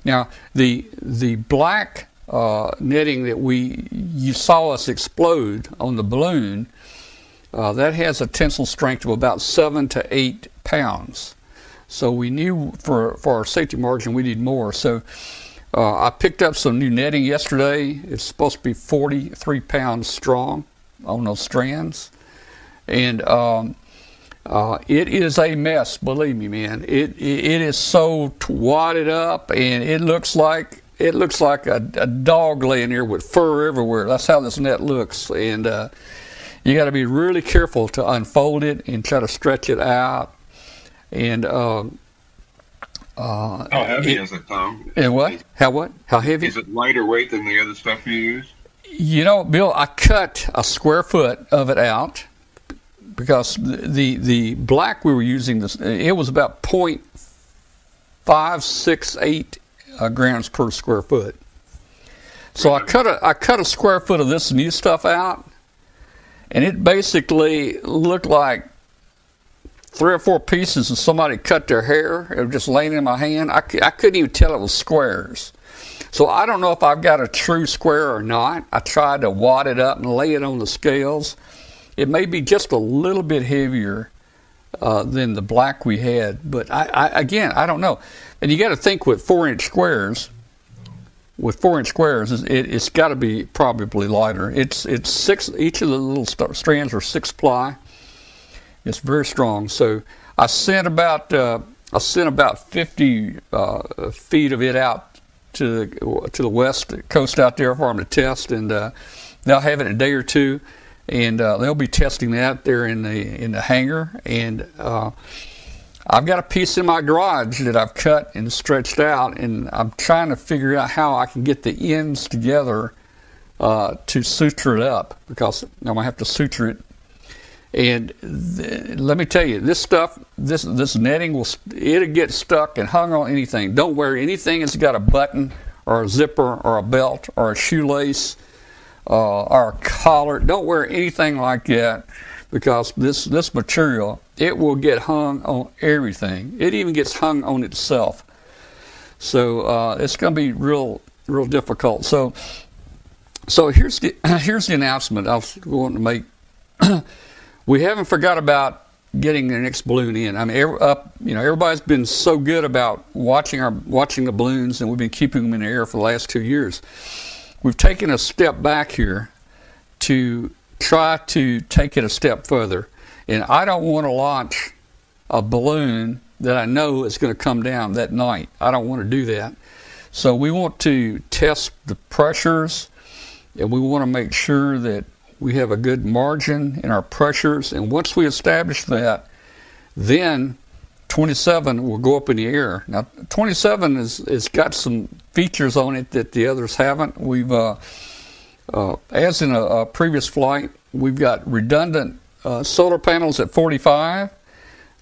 Now, the the black uh, netting that we you saw us explode on the balloon, uh, that has a tensile strength of about seven to eight pounds. So we knew for for our safety margin we need more. So uh, I picked up some new netting yesterday. It's supposed to be 43 pounds strong on those strands, and um, uh, it is a mess. Believe me, man. It it, it is so wadded up, and it looks like it looks like a, a dog laying there with fur everywhere. That's how this net looks, and uh, you got to be really careful to unfold it and try to stretch it out. And um, uh, How heavy it- is it, Tom? and what? How what? How heavy? Is it lighter weight than the other stuff you use? You know, Bill, I cut a square foot of it out because the the, the black we were using this it was about point five six eight uh, grams per square foot. So I cut a I cut a square foot of this new stuff out, and it basically looked like three or four pieces and somebody cut their hair. It was just laying in my hand. I, I couldn't even tell it was squares. So I don't know if I've got a true square or not. I tried to wad it up and lay it on the scales. It may be just a little bit heavier uh, than the black we had, but I, I again I don't know. And you got to think with four inch squares. With four inch squares, it, it's got to be probably lighter. It's it's six. Each of the little st- strands are six ply. It's very strong. So I sent about uh, I sent about 50 uh, feet of it out to the, to the west coast out there for them to test, and uh, they'll have it in a day or two, and uh, they'll be testing that there in the in the hangar. And uh, I've got a piece in my garage that I've cut and stretched out, and I'm trying to figure out how I can get the ends together uh, to suture it up because I'm gonna have to suture it and th- let me tell you, this stuff, this this netting will it'll get stuck and hung on anything. Don't wear anything that's got a button or a zipper or a belt or a shoelace uh, or a collar. Don't wear anything like that because this this material it will get hung on everything. It even gets hung on itself. So uh, it's going to be real real difficult. So so here's the here's the announcement I was going to make we haven't forgot about getting the next balloon in. I mean, every, up, you know, everybody's been so good about watching our watching the balloons, and we've been keeping them in the air for the last two years. We've taken a step back here to try to take it a step further, and I don't want to launch a balloon that I know is going to come down that night. I don't want to do that. So we want to test the pressures, and we want to make sure that we have a good margin in our pressures. And once we establish that, then 27 will go up in the air. Now, 27 is has got some features on it that the others haven't. We've, uh, uh, as in a, a previous flight, we've got redundant uh, solar panels at 45,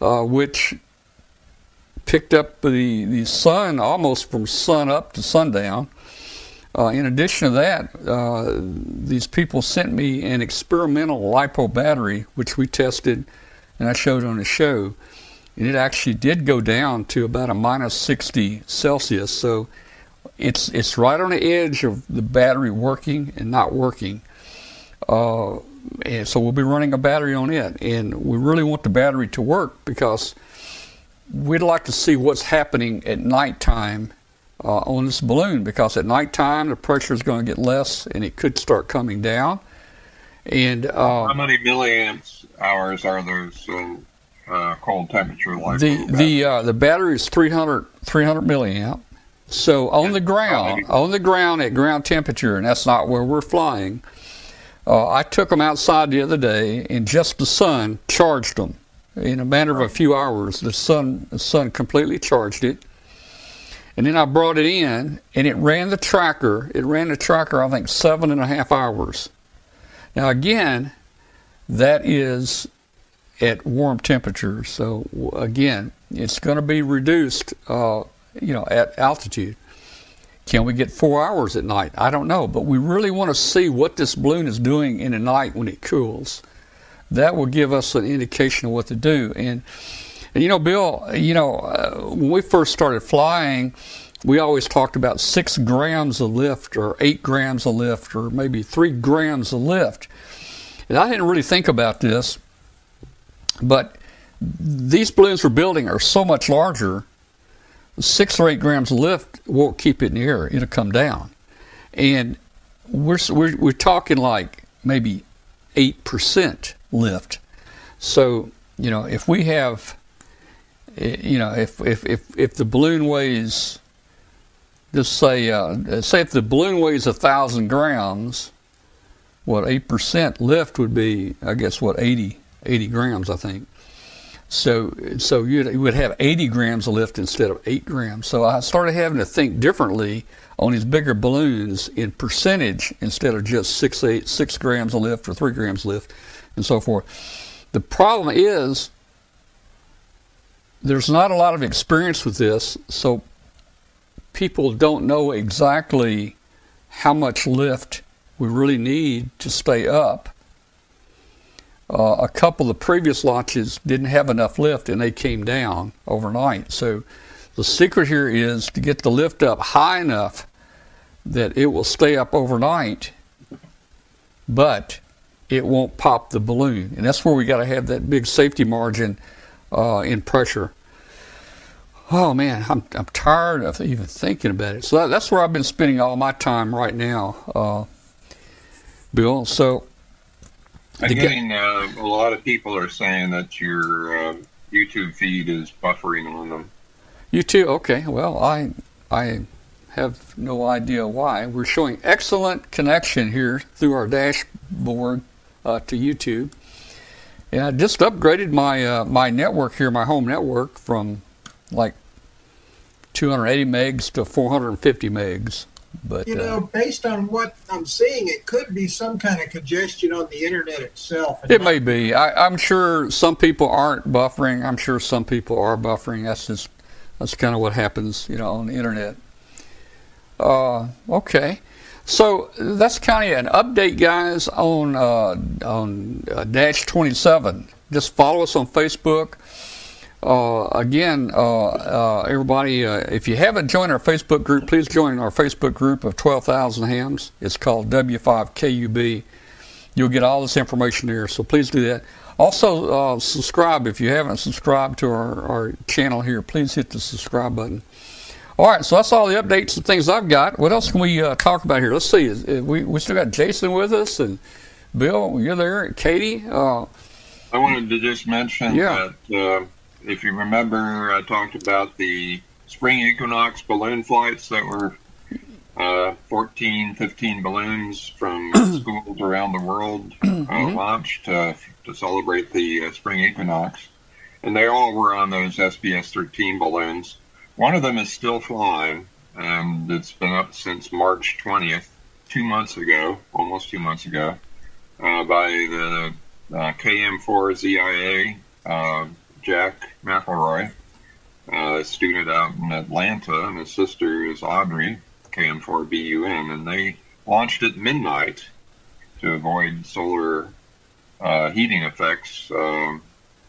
uh, which picked up the, the sun almost from sun up to sundown. Uh, in addition to that, uh, these people sent me an experimental LiPo battery, which we tested and I showed on the show. And it actually did go down to about a minus 60 Celsius. So it's, it's right on the edge of the battery working and not working. Uh, and so we'll be running a battery on it. And we really want the battery to work because we'd like to see what's happening at nighttime uh, on this balloon because at nighttime the pressure is going to get less and it could start coming down. And uh, how many milliamps hours are those uh, uh cold temperature like? The the uh, the battery is 300 300 milliamp. So on the ground, on the ground at ground temperature, and that's not where we're flying. Uh, I took them outside the other day, and just the sun charged them in a matter of a few hours. The sun the sun completely charged it, and then I brought it in, and it ran the tracker. It ran the tracker, I think, seven and a half hours. Now, again, that is at warm temperatures. So, again, it's going to be reduced, uh, you know, at altitude. Can we get four hours at night? I don't know, but we really want to see what this balloon is doing in the night when it cools. That will give us an indication of what to do. And you know, Bill, you know, uh, when we first started flying, we always talked about six grams of lift or eight grams of lift or maybe three grams of lift. And I didn't really think about this, but these balloons we're building are so much larger. Six or eight grams of lift won't keep it in the air; it'll come down, and we're we're, we're talking like maybe eight percent lift. So you know, if we have you know, if if if, if the balloon weighs, just say uh, say if the balloon weighs a thousand grams, what eight percent lift would be, I guess, what 80, 80 grams, I think. So so you would have 80 grams of lift instead of eight grams. So I started having to think differently on these bigger balloons in percentage instead of just six eight six grams of lift or three grams lift, and so forth. The problem is there's not a lot of experience with this, so people don't know exactly how much lift we really need to stay up. Uh, a couple of previous launches didn't have enough lift and they came down overnight. So the secret here is to get the lift up high enough that it will stay up overnight, but it won't pop the balloon. And that's where we got to have that big safety margin uh, in pressure. Oh man, I'm I'm tired of even thinking about it. So that, that's where I've been spending all my time right now, uh, Bill. So I'm getting uh, a lot of people are saying that your uh, YouTube feed is buffering on them. YouTube, okay. Well, I I have no idea why. We're showing excellent connection here through our dashboard uh, to YouTube. And I just upgraded my uh, my network here, my home network, from like 280 megs to 450 megs. But you know, uh, based on what I'm seeing, it could be some kind of congestion on the internet itself. It may be. I, am sure some people aren't buffering. I'm sure some people are buffering. That's just that's kind of what happens, you know, on the internet. Uh, okay. So that's kind of an update, guys, on uh, on uh, Dash 27. Just follow us on Facebook. Uh, again, uh, uh, everybody, uh, if you haven't joined our Facebook group, please join our Facebook group of 12,000 hams. It's called W5KUB. You'll get all this information there, so please do that. Also, subscribe if you haven't subscribed to our, our channel here. Please hit the subscribe button. All right, so that's all the updates and things I've got. What else can we uh, talk about here? Let's see. We, we still got Jason with us, and Bill, you're there, Katie. Uh, I wanted to just mention yeah. that uh, if you remember, I talked about the spring equinox balloon flights that were uh, 14, 15 balloons from schools around the world uh, mm-hmm. launched to celebrate the uh, spring equinox. And they all were on those SBS 13 balloons. One of them is still flying, and it's been up since March 20th, two months ago, almost two months ago, uh, by the uh, KM4ZIA, uh, Jack McElroy, uh, a student out in Atlanta, and his sister is Audrey. KM4BUN, and they launched at midnight to avoid solar uh, heating effects. Um,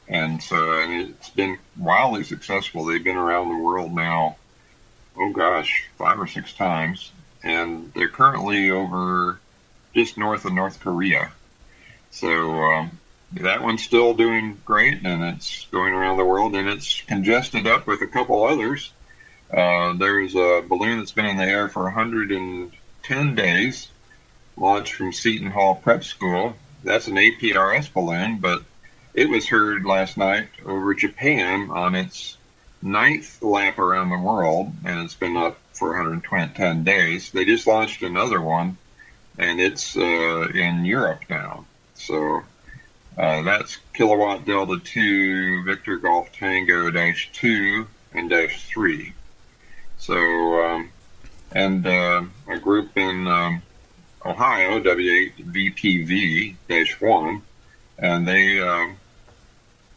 and so and it's been wildly successful. They've been around the world now, oh gosh, five or six times, and they're currently over just north of North Korea. So um, that one's still doing great, and it's going around the world, and it's congested up with a couple others. Uh, there's a balloon that's been in the air for 110 days, launched from Seton Hall Prep School. That's an APRS balloon, but it was heard last night over Japan on its ninth lap around the world, and it's been up for 110 days. They just launched another one, and it's uh, in Europe now. So uh, that's kilowatt delta 2 Victor Golf Tango dash 2 and dash 3. So, um, and uh, a group in um, Ohio, W8VPV dash 1, and they uh,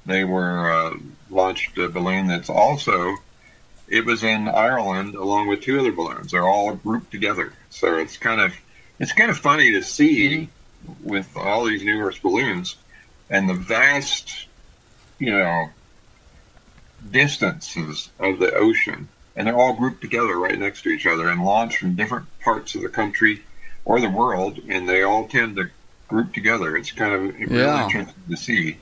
they were uh, launched a balloon that's also it was in Ireland along with two other balloons. They're all grouped together, so it's kind of it's kind of funny to see with all these numerous balloons and the vast, you know, distances of the ocean, and they're all grouped together right next to each other and launched from different parts of the country or the world, and they all tend to group together. It's kind of really Yeah. interesting to see.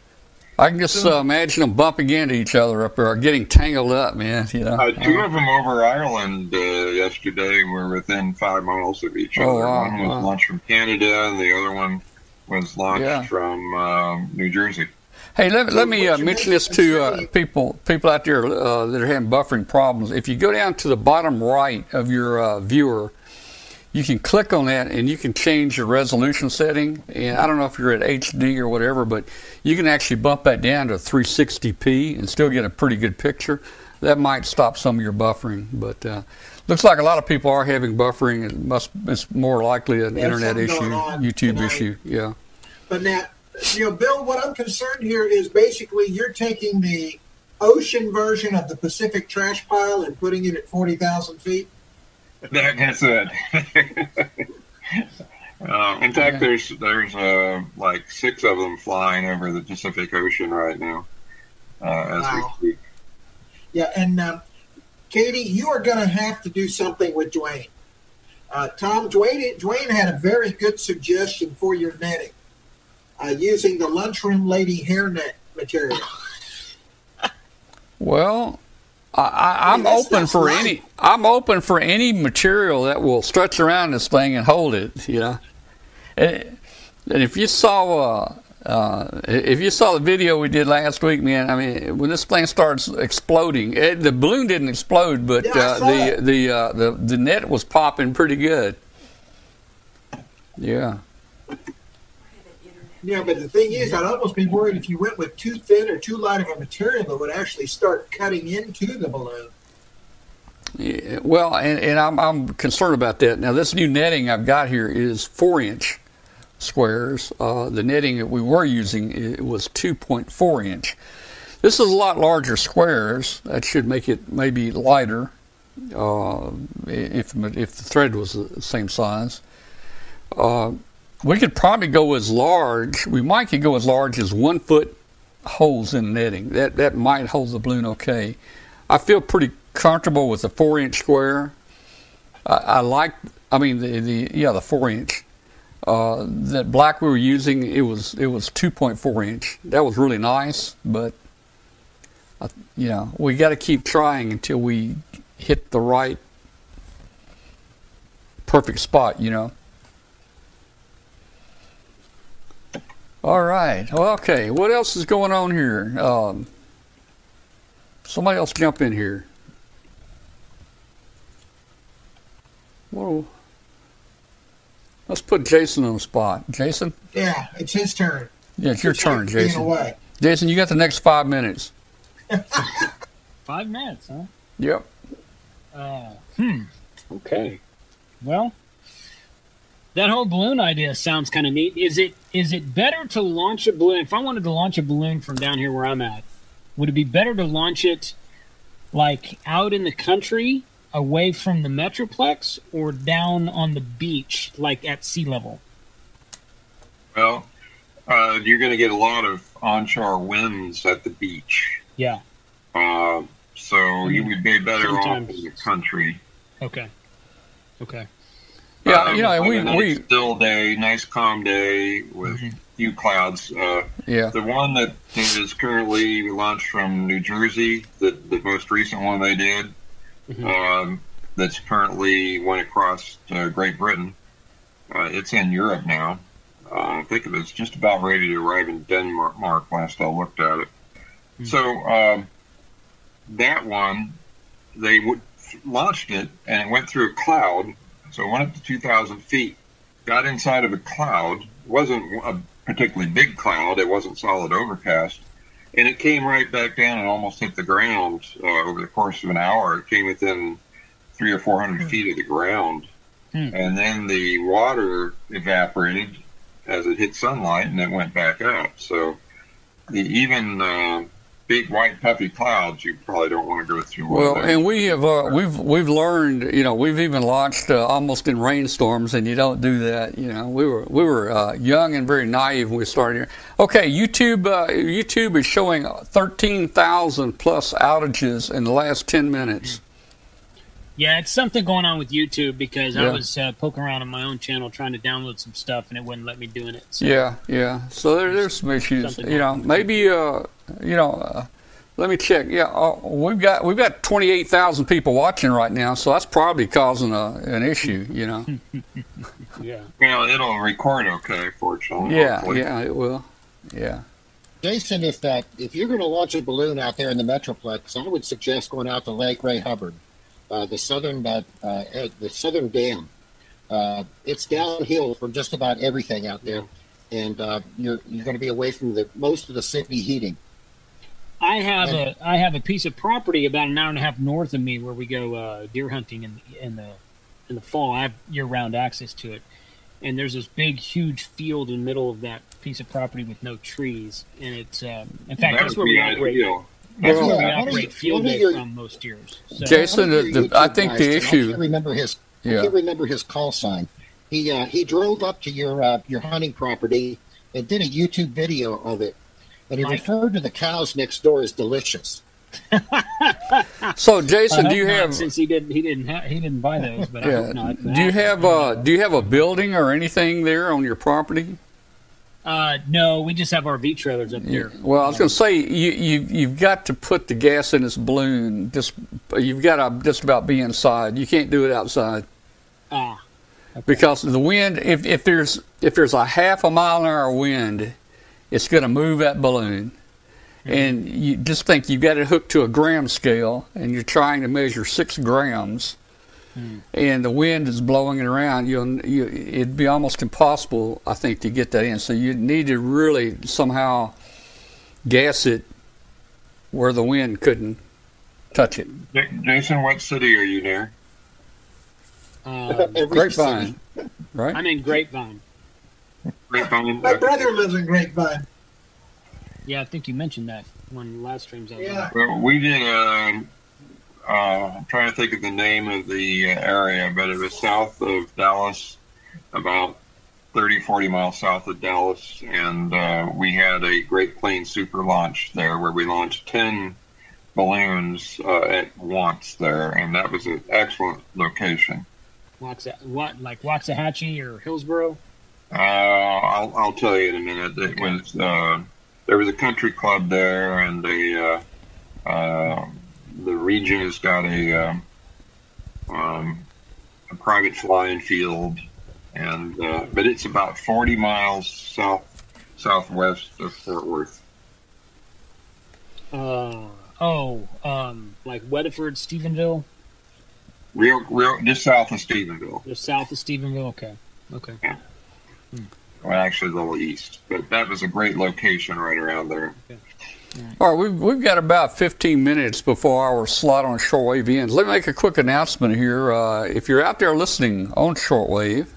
I can just uh, imagine them bumping into each other up there, or getting tangled up, man. You know. Uh, two of them over Ireland uh, yesterday were within five miles of each Oh, other. wow, one was wow. launched from Canada, and the other one was launched Yeah. from um, New Jersey. Hey, let, let me uh, mention this to uh, people people out there uh, that are having buffering problems. If you go down to the bottom right of your uh, viewer, you can click on that and you can change your resolution setting. And I don't know if you're at HD or whatever, but you can actually bump that down to 360p and still get a pretty good picture. That might stop some of your buffering, but uh, looks like a lot of people are having buffering. It must it's more likely an Yeah, internet issue, YouTube tonight. issue. Yeah. But now, you know, Bill, what I'm concerned here is basically you're taking the ocean version of the Pacific trash pile and putting it at 40,000 feet. That, that's it. uh, in fact, there's there's uh, like six of them flying over the Pacific Ocean right now uh, as Wow. we speak. Yeah, and um, Katie, you are going to have to do something with Dwayne. Uh, Tom, Dwayne, Dwayne had a very good suggestion for your netting uh, using the lunchroom lady hairnet material. Well, I, I, I'm That's- open for right. any. I'm open for any material that will stretch around this thing and hold it. You know, and, and if you saw, uh, uh, if you saw the video we did last week, man, I mean, when this thing starts exploding, it, the balloon didn't explode, but Yeah, uh, the the uh, the the net was popping pretty good. Yeah. Yeah, but the thing is, I'd almost be worried if you went with too thin or too light of a material that would actually start cutting into the balloon. Yeah, well, and, and I'm, I'm concerned about that. Now, this new netting I've got here is four inch squares. Uh, the netting that we were using it was 2.4 inch. This is a lot larger squares. That should make it maybe lighter uh, if if the thread was the same size. Uh, we could probably go as large. We might could go as large as one foot holes in netting. That that might hold the balloon okay. I feel pretty comfortable with the four inch square. I, I like. I mean the, the yeah the four inch. Uh, that black we were using it was it was 2.4 inch. That was really nice, but uh, you know we got to keep trying until we hit the right perfect spot. You know. All right. Okay. What else is going on here? Um, somebody else jump in here. Whoa. Let's put Jason on the spot. Jason? Yeah, it's his turn. Yeah, it's your It's turn, like Jason. away. Jason, you got the next five minutes. Five minutes, huh? Yep. Uh, hmm. Okay. Well, that whole balloon idea sounds kind of neat. Is it is it better to launch a balloon? If I wanted to launch a balloon from down here where I'm at, would it be better to launch it like out in the country away from the metroplex or down on the beach, like at sea level? Well, uh, you're going to get a lot of onshore winds at the beach. Yeah. Uh, so you would be better Sometimes. off in the country. Okay. Okay. Yeah, Um, you know, and we nice we still day, nice calm day with Mhm. few clouds. Uh, yeah the one that is currently launched from New Jersey, the the most recent one they did, Mhm. um, that's currently went across uh, Great Britain. Uh, it's in Europe now. Uh, I think it was just about ready to arrive in Denmark Mark last I looked at it. Hmm. So um, that one, they w- launched it and it went through a cloud. So it went up to 2,000 feet, got inside of a cloud. It wasn't a particularly big cloud. It wasn't solid overcast. And it came right back down and almost hit the ground uh, over the course of an hour. It came within three or four hundred feet of the ground. Hmm. And then the water evaporated as it hit sunlight and it went back up. So the even uh, big white puffy clouds you probably don't want to go through. well and we have uh, we've we've learned you know we've even launched uh, almost in rainstorms and you don't do that you know. We were we were uh, young and very naive when we started here. Okay youtube uh, youtube is showing 13,000 plus outages in the last 10 minutes Yeah, it's something going on with YouTube because I was uh, poking around on my own channel trying to download some stuff and it wouldn't let me doing it. So. Yeah, yeah. So there, there's some issues. You know, maybe uh, you know, uh, let me check. Yeah, uh, we've got we've got 28,000 people watching right now, so that's probably causing a, an issue. You know. Yeah. well, it'll record okay, fortunately. yeah, hopefully. yeah, it will. Yeah. Jason, if that if you're going to launch a balloon out there in the Metroplex, I would suggest going out to Lake Ray Hubbard, uh, the southern uh, uh, the southern dam. Uh, it's downhill for just about everything out there, and uh, you're you're going to be away from the most of the city heating. I have a I have a piece of property about an hour and a half north of me where we go uh, deer hunting in in the in the fall. I have year round access to it, and there's this big huge field in the middle of that piece of property with no trees, and it's um, in fact That that's where we operate. ideal. That's Well, where we operate your- field day your- from most years. So, Jason, the- the- I think the guys, I issue- can't remember his. I Yeah. can't remember his call sign. He uh, he drove up to your uh, your hunting property and did a YouTube video of it, and he Mike? referred to the cows next door as delicious. So, Jason, do you have? since he didn't he didn't ha- he didn't buy those, but I hope not. Do you have uh, do you have a building or anything there on your property? Uh, no, we just have RV trailers up there. Well, I was going to say you you you've got to put the gas in this balloon. Just you've got to just about be inside. You can't do it outside. Ah, because the wind if, if there's if there's a half a mile an hour wind it's going to move that balloon and you just think you've got it hooked to a gram scale and you're trying to measure six grams and the wind is blowing it around you'll you, it'd be almost impossible i think to get that in so you need to really somehow gas it where the wind couldn't touch it Jason, what city are you near? um, grapevine right I'm in Grapevine. Grapevine. My brother lives in Grapevine. Yeah, I think you mentioned that one last streams. I was on. Yeah. Well, we did. Um, uh, I'm trying to think of the name of the uh, area, but it was south of Dallas, about 30, 40 miles south of Dallas, and uh, we had a Great Plains super launch there where we launched 10 balloons uh, at once there, and that was an excellent location. Waxa, what like Waxahachie or Hillsboro? Uh, I'll, I'll tell you in a minute. It was uh, there was a country club there, and a uh, uh, the region has got a um, um, a private flying field, and uh, but it's about forty miles south southwest of Fort Worth. Uh, oh, um, like Weatherford, Stephenville, Real, real, just south of Stephenville. just south of Stephenville. Okay, okay. Well, actually, a little east, but that was a great location right around there. All right, we've, we've got about 15 minutes before our slot on shortwave ends. Let me make a quick announcement here. Uh, if you're out there listening on shortwave,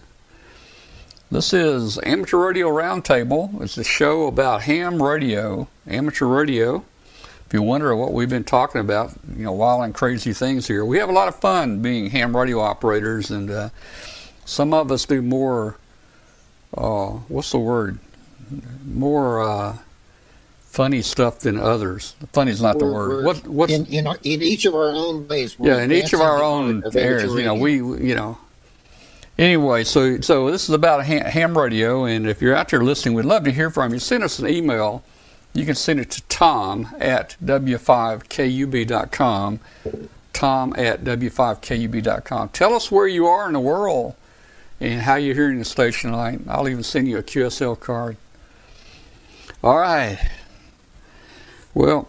this is Amateur Radio Roundtable. It's a show about ham radio, amateur radio. if you wonder what we've been talking about, you know, wild and crazy things here, we have a lot of fun being ham radio operators, and uh, some of us do more. Uh, what's the word? More uh, funny stuff than others. Funny is not the We're- word. we're What? What's? in, in, our- in each of our own ways. yeah, in each of our own areas. You know, we, you know. Anyway, so so this is about ham, ham radio, and if you're out there listening, we'd love to hear from you. Send us an email. You can send it to Tom at w5kub.com. Tom at w5kub.com. Tell us where you are in the world and how you're hearing the station tonight. I'll even send you a QSL card. All right. Well,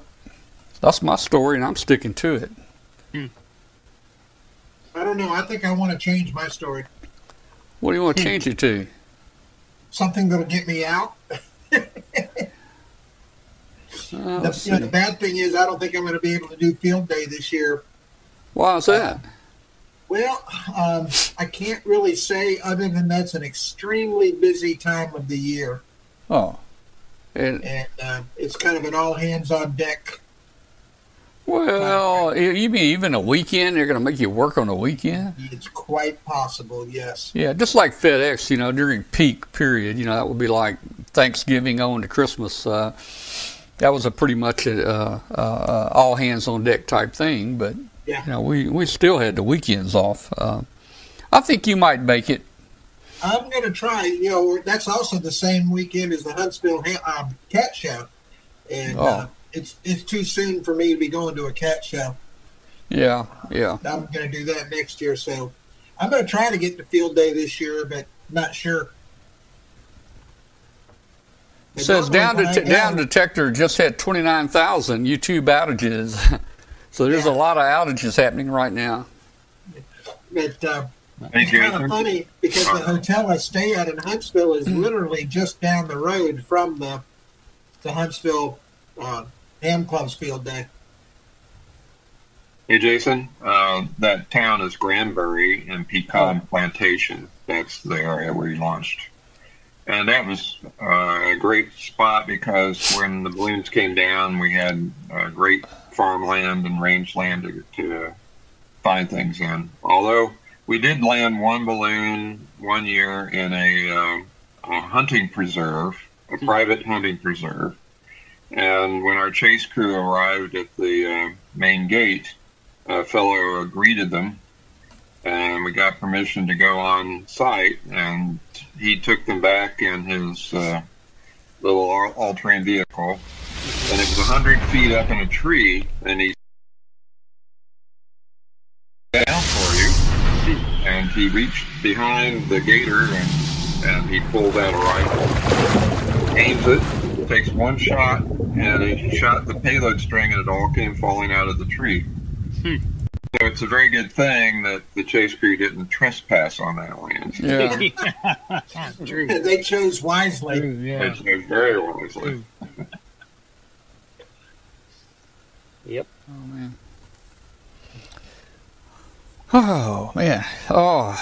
that's my story, and I'm sticking to it. I don't know. I think I want to change my story. What do you want to change it to? Something that'll get me out. Uh, The, you know, the bad thing is, I don't think I'm going to be able to do field day this year. Why is that? Well, um, I can't really say other than that's an extremely busy time of the year, Oh, and and uh, it's kind of an all hands on deck. well, you mean even a weekend? They're going to make you work on a weekend? It's quite possible, yes. Yeah, just like FedEx, you know, during peak period, you know, that would be like Thanksgiving on to Christmas. Uh, that was a pretty much a uh, uh, all hands on deck type thing, but Yeah. you know, we we still had the weekends off. Uh, I think you might make it. I'm going to try. You know, that's also the same weekend as the Huntsville ha- um, Cat Show, and Oh. uh, it's it's too soon for me to be going to a cat show. Yeah, yeah. I'm going to do that next year, so I'm going to try to get to field day this year, but not sure. It says down Normally to when I down detector just had twenty nine thousand YouTube outages, so there's a lot of outages happening right now. But uh, it's kind of funny because the hotel I stay at in Huntsville is literally just down the road from the the Huntsville uh, Ham Club's field day. Hey, Jason. Uh, that town is Granbury and Pecan Plantation. That's the area where he launched. And that was uh, a great spot because when the balloons came down, we had uh, great farmland and rangeland to, to find things in. Although we did land one balloon one year in a, uh, a hunting preserve, a private hunting preserve. And when our chase crew arrived at the uh, main gate, a fellow greeted them, and we got permission to go on site. And he took them back in his uh, little all- all-terrain vehicle, and it was a hundred feet up in a tree, and he down for you, and he reached behind the gator and and he pulled out a rifle, aims it, takes one shot, and he shot the payload string, and it all came falling out of the tree. Hmm. So it's a very good thing that the chase crew didn't trespass on that land. Yeah, True. They chose wisely. True, yeah. It's, it's very wisely. Yep. Oh man. Oh man. Oh,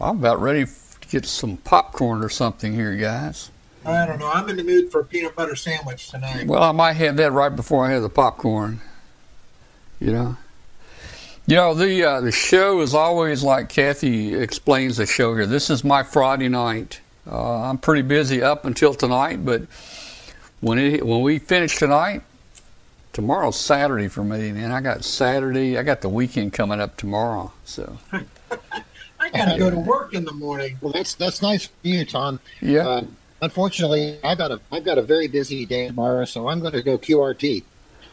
I'm about ready to get some popcorn or something here, guys. I don't know. I'm in the mood for a peanut butter sandwich tonight. Well, I might have that right before I have the popcorn. You know. You know the uh, the show is always like Kathy explains the show here. This is my Friday night. Uh, I'm pretty busy up until tonight, but when it when we finish tonight, tomorrow's Saturday for me, man. I got Saturday. I got the weekend coming up tomorrow. So I got to go to work in the morning. Well, that's that's nice for you, Tom. yeah. Uh, unfortunately, I got a I've got a very busy day tomorrow, so I'm going to go QRT.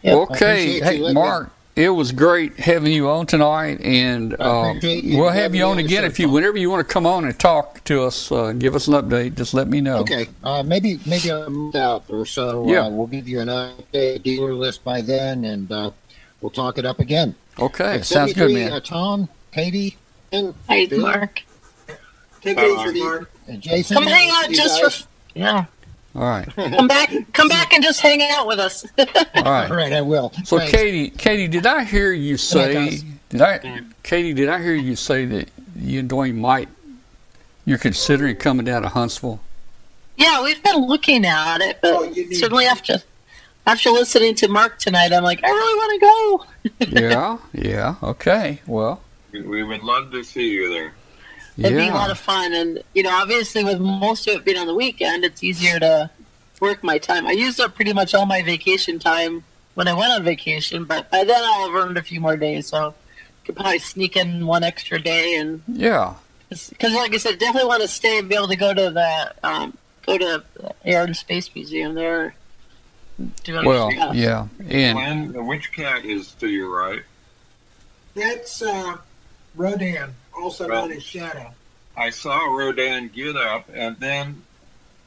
I Okay. Hey, letting Mark, it was great having you on tonight, and uh, we'll have you on on again if you, Tom. whenever you want to come on and talk to us, uh, give us an update. Just let me know. Okay, uh, maybe maybe a month out or so. Yeah. Uh, we'll give you an update dealer list by then, and uh, we'll talk it up again. Okay. But Sounds good, man. Uh, Tom, Katie, and Hi, Bill, Mark. Take it easy, Mark. and Jason. Come hang out just guys- for yeah. All right. Come back. Come back and just hang out with us. All All right. right, I will. So, Thanks. Katie, Katie, did I hear you say? Did I, Katie? Did I hear you say that you and Dwayne might? You're considering coming down to Huntsville. yeah, we've been looking at it, but Oh, certainly after after listening to Mark tonight, I'm like, I really want to go. yeah, yeah, okay. Well, we would love to see you there. It'd yeah. be a lot of fun, and you know, obviously, with most of it being on the weekend, it's easier to work my time. I used up pretty much all my vacation time when I went on vacation, but by then I'll have earned a few more days, so I could probably sneak in one extra day and yeah. Because, like I said, definitely want to stay and be able to go to the um, go to the Air and Space Museum there. Well, yeah, and Glenn, which cat is to your right? That's uh, Rodan, also well, known as Shadow. I saw Rodan get up, and then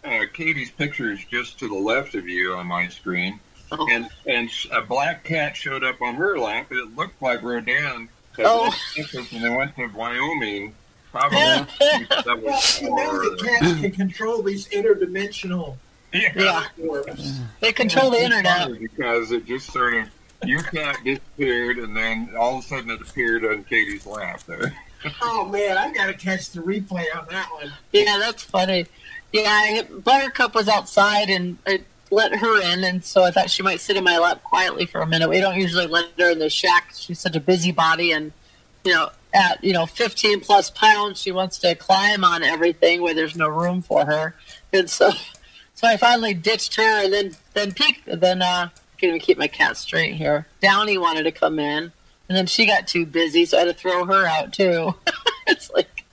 uh, Katie's picture is just to the left of you on my screen, oh. and and a black cat showed up on her lap. It looked like Rodan. Oh. And they went to Wyoming. Probably. well, you know the cats can control these interdimensional. Yeah. They control the internet. Because it just sort of your cat disappeared, and then all of a sudden it appeared on Katie's lap there. Oh man, I gotta catch the replay on that one. Yeah, that's funny. Yeah, Buttercup was outside, and I let her in, and so I thought she might sit in my lap quietly for a minute. We don't usually let her in the shack. She's such a busybody, and you know, at you know 15 plus pounds, she wants to climb on everything where there's no room for her, and so so I finally ditched her, and then then peek, then uh, can't even keep my cat straight here. Downy wanted to come in, and then she got too busy, so I had to throw her out too. it's like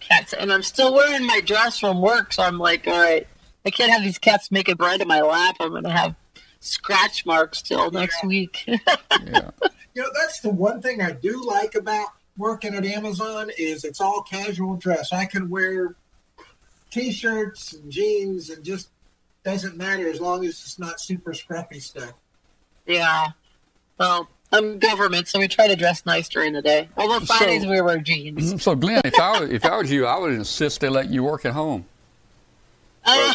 cats, and I'm still wearing my dress from work, so I'm like, all right, I can't have these cats make making bread in my lap. I'm gonna have scratch marks till next week. yeah. You know, that's the one thing I do like about working at Amazon is it's all casual dress. I can wear t-shirts and jeans and just doesn't matter as long as it's not super scruffy stuff. Yeah. Well, I'm government, so we try to dress nice during the day. Although Fridays so, we wear jeans. Mm-hmm. So, Glenn, if I if I was you, I would insist they let you work at home. Uh,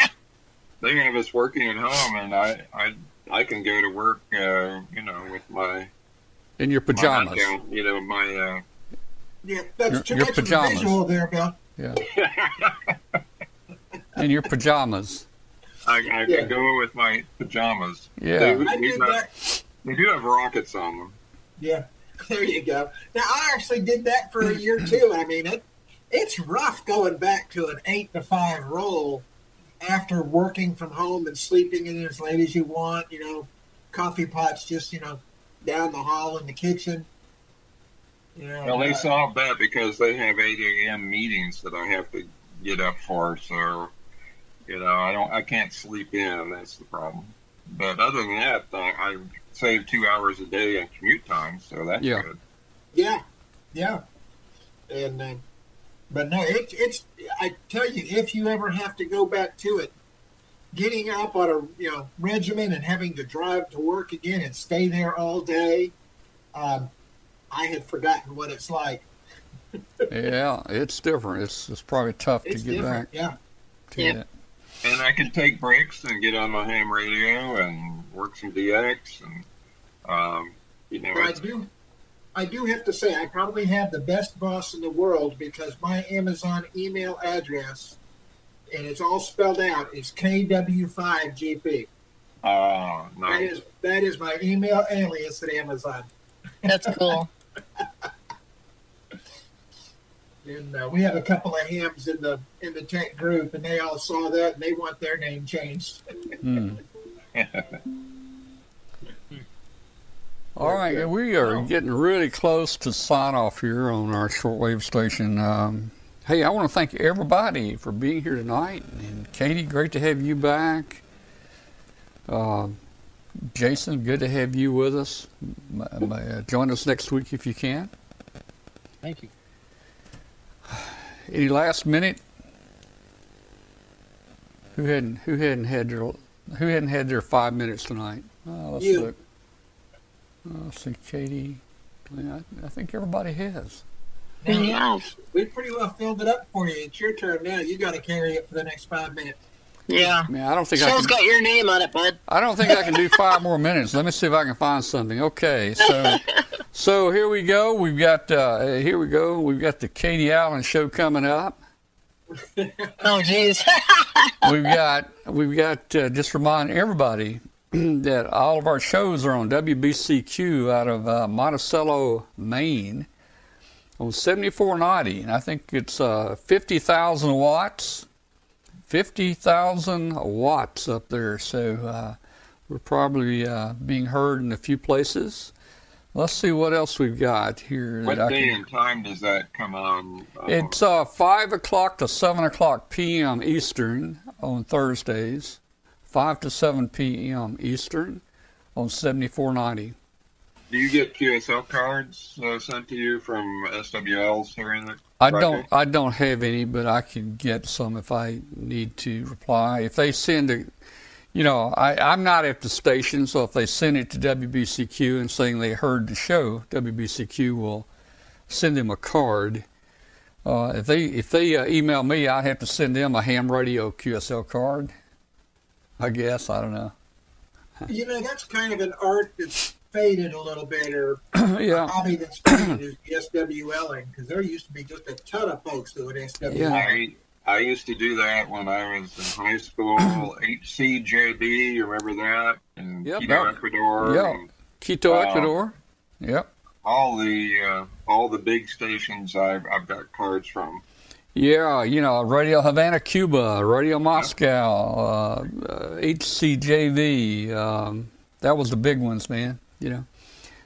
they have us working at home, and I I I can go to work, uh, you know, with my in your pajamas. My, you know, my uh, yeah, that's your, too your much pajamas. Of visual there, Bill. Yeah. in your pajamas. I, I yeah. can go with my pajamas. Yeah, they, I did not, that. They do have rockets on them. Yeah, there you go. Now I actually did that for a year too. I mean, it it's rough going back to an eight to five role after working from home and sleeping in as late as you want. You know, coffee pots just you know down the hall in the kitchen. Yeah, well, they solved that because they have 8 a.m. meetings that I have to get up for. So, you know, I don't, I can't sleep in. That's the problem. But other than that, I, I save two hours a day in commute time, so that's yeah. good. Yeah, yeah. And uh, but no, it, it's. I tell you, if you ever have to go back to it, getting up on a you know regimen and having to drive to work again and stay there all day, um, I had forgotten what it's like. yeah, it's different. It's it's probably tough it's to get different. back. Yeah. To yeah. And I can take breaks and get on my ham radio and work some DX and um, you know. I do. I do have to say I probably have the best boss in the world because my Amazon email address, and it's all spelled out, is KW5GP. Oh, uh, nice. That is that is my email alias at Amazon. That's cool. and uh, we have a couple of hams in the in the tech group, and they all saw that, and they want their name changed. Hmm. all right, we are getting really close to sign off here on our shortwave station. Um, hey, I want to thank everybody for being here tonight, and Katie, great to have you back. Uh, Jason, good to have you with us. Uh, join us next week if you can. Thank you. Any last minute? Who hadn't who hadn't had their who hadn't had their five minutes tonight? Uh, let's you. look. Uh, let's see, Katie. I, I think everybody has. Yeah. We pretty well filled it up for you. It's your turn now. You got to carry it for the next five minutes. Yeah. Man, I don't think Show's I can, got your name on it, bud. I don't think I can do five more minutes. Let me see if I can find something. Okay, so so here we go. We've got uh, here we go. We've got the Katie Allen show coming up. oh, jeez. we've got we've got uh, just remind everybody that all of our shows are on WBCQ out of uh, Monticello, Maine, on 7490, and I think it's uh, 50,000 watts. 50,000 watts up there, so uh, we're probably uh, being heard in a few places. Let's see what else we've got here. What I day can- and time does that come on? Uh, It's uh, 5 o'clock to 7 o'clock p.m. Eastern on Thursdays, 5 to 7 p.m. Eastern on 7490. do you get QSL cards uh, sent to you from SWLs here in the? I don't I don't have any, but I can get some if I need to reply. If they send a, you know, I, I'm not at the station, so if they send it to WBCQ and saying they heard the show, WBCQ will send them a card. Uh, if they if they uh, email me, I'd have to send them a ham radio QSL card. I guess I don't know. You know, that's kind of an art that's faded a little bit, or yeah, hobby that's faded is the SWLing, because there used to be just a ton of folks that would SWL. Yeah. I I used to do that when I was in high school. HCJB, you remember that? And Yep. Quito, Yep. Ecuador. Yeah, and Quito, Wow. Ecuador. Yep. all the uh, all the big stations I've I've got cards from. Yeah, you know, Radio Havana, Cuba, Radio Moscow, uh, HCJB. Um, that was the big ones, man. You know.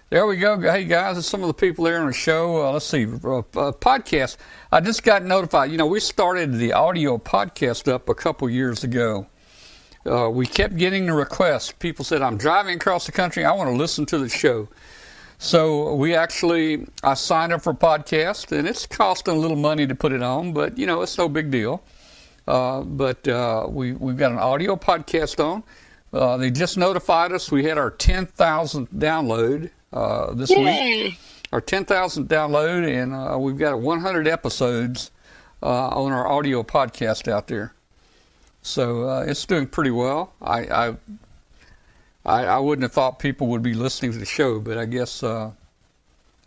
There we go. Hey guys, there's some of the people there on the show. Uh, let's see, uh, uh, podcast. I just got notified. You know, we started the audio podcast up a couple years ago. Uh, we kept getting the requests. People said, "I'm driving across the country. I want to listen to the show." So we actually, I signed up for podcast, and it's costing a little money to put it on, but you know it's no big deal. Uh, but uh, we we've got an audio podcast on. Uh, they just notified us we had our 10,000th download uh, this week. Yay! Our 10,000th download, and uh, we've got 100 episodes uh, on our audio podcast out there. So uh, it's doing pretty well. I, I I I wouldn't have thought people would be listening to the show, but I guess uh,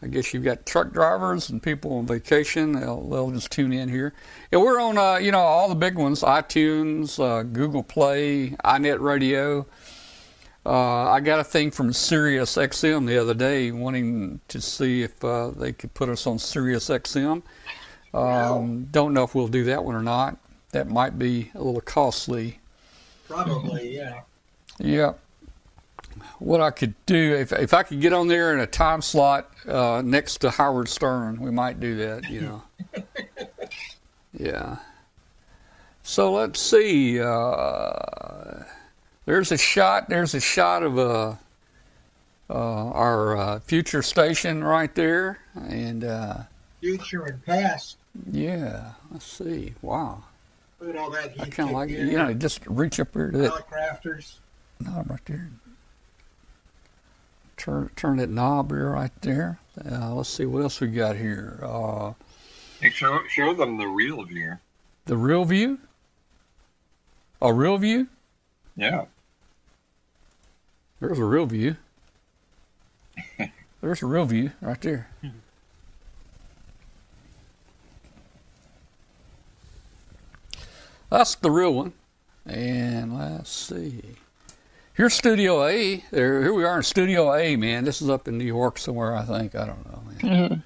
I guess you've got truck drivers and people on vacation. They'll, they'll just tune in here. And we're on uh, you know all the big ones: iTunes, uh, Google Play, iNet Radio. Uh, I got a thing from Sirius XM the other day, wanting to see if uh, they could put us on Sirius XM. Um, don't know if we'll do that one or not. That might be a little costly. Probably, yeah. Yeah. What I could do if if I could get on there in a time slot uh, next to Howard Stern, we might do that. You know. yeah. So let's see. Uh, there's a shot. There's a shot of uh, uh, our uh, future station right there, and uh, Future and past. yeah. Let's see. Wow. Look at all that heat. I kind of like it. You know, just reach up here to that Hallicrafters. knob right there. Turn turn that knob here right there. Uh, let's see what else we got here. Uh, Hey, show show them the real view. the real view. A real view. Yeah. There's a real view. There's a real view right there. That's the real one. And let's see. Here's Studio A. There, here we are in Studio A, man. This is up in New York somewhere, I think. I don't know, man.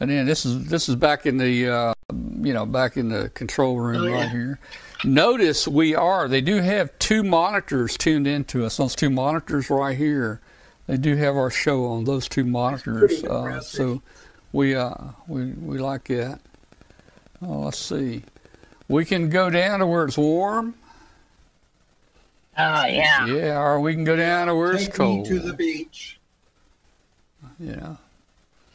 And then this is this is back in the uh, you know back in the control room Oh, yeah. right here. Notice we are. They do have two monitors tuned into us. Those two monitors right here. They do have our show on those two monitors. Uh, so we uh we we like that. Oh, let's see. We can go down to where it's warm. Oh yeah. Yeah, or we can go down to where it's Take cold. me to the beach. you know.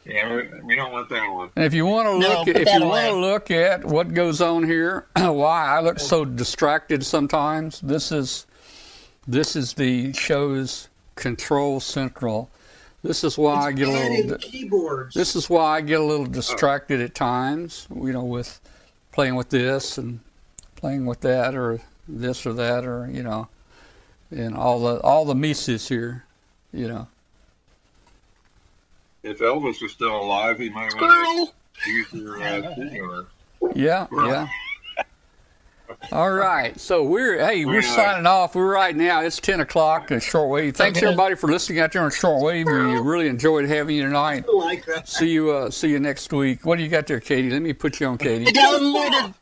Yeah, we, we don't want that one. And if you want to No, look, put if that you want to look at what goes on here, why I look so distracted sometimes. This is, this is the show's control central. This is why I get a little. keyboards. This is why I get a little oh. distracted at times. You know, with playing with this and playing with that, or this or that, or you know, and all the all the Mises here. You know. If Elvis was still alive, he might want Squirrel. to use your uh, studio. Yeah, yeah. All right. So we're hey, we're We're, uh, signing off. We're right now. It's ten o'clock at shortwave. Thanks everybody for listening out there on shortwave. We really enjoyed having you tonight. Like that. See you. Uh, see you next week. What do you got there, Katie? Let me put you on, I Katie. downloaded.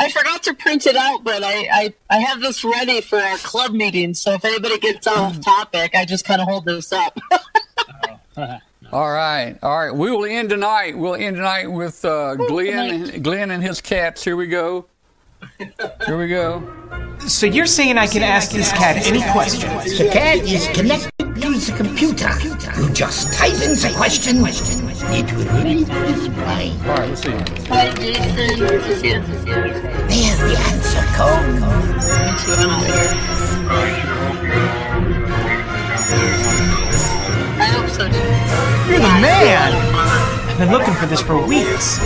I forgot to print it out, but I, I, I have this ready for our club meeting. So if anybody gets off topic, I just kind of hold this up. All right. All right. We will end tonight. We'll end tonight with uh, Glenn. Glenn and his cats. Here we go. Here we go. So you're saying I can ask this cat any question? The cat is connected to the computer. You just type in the question. Question question. It will read display. All right. Let's see. Hi, Jason. Good to see you. Good to see you. There's the answer code. I'm out here. I hope so too. You're the man! I've been looking for this for weeks.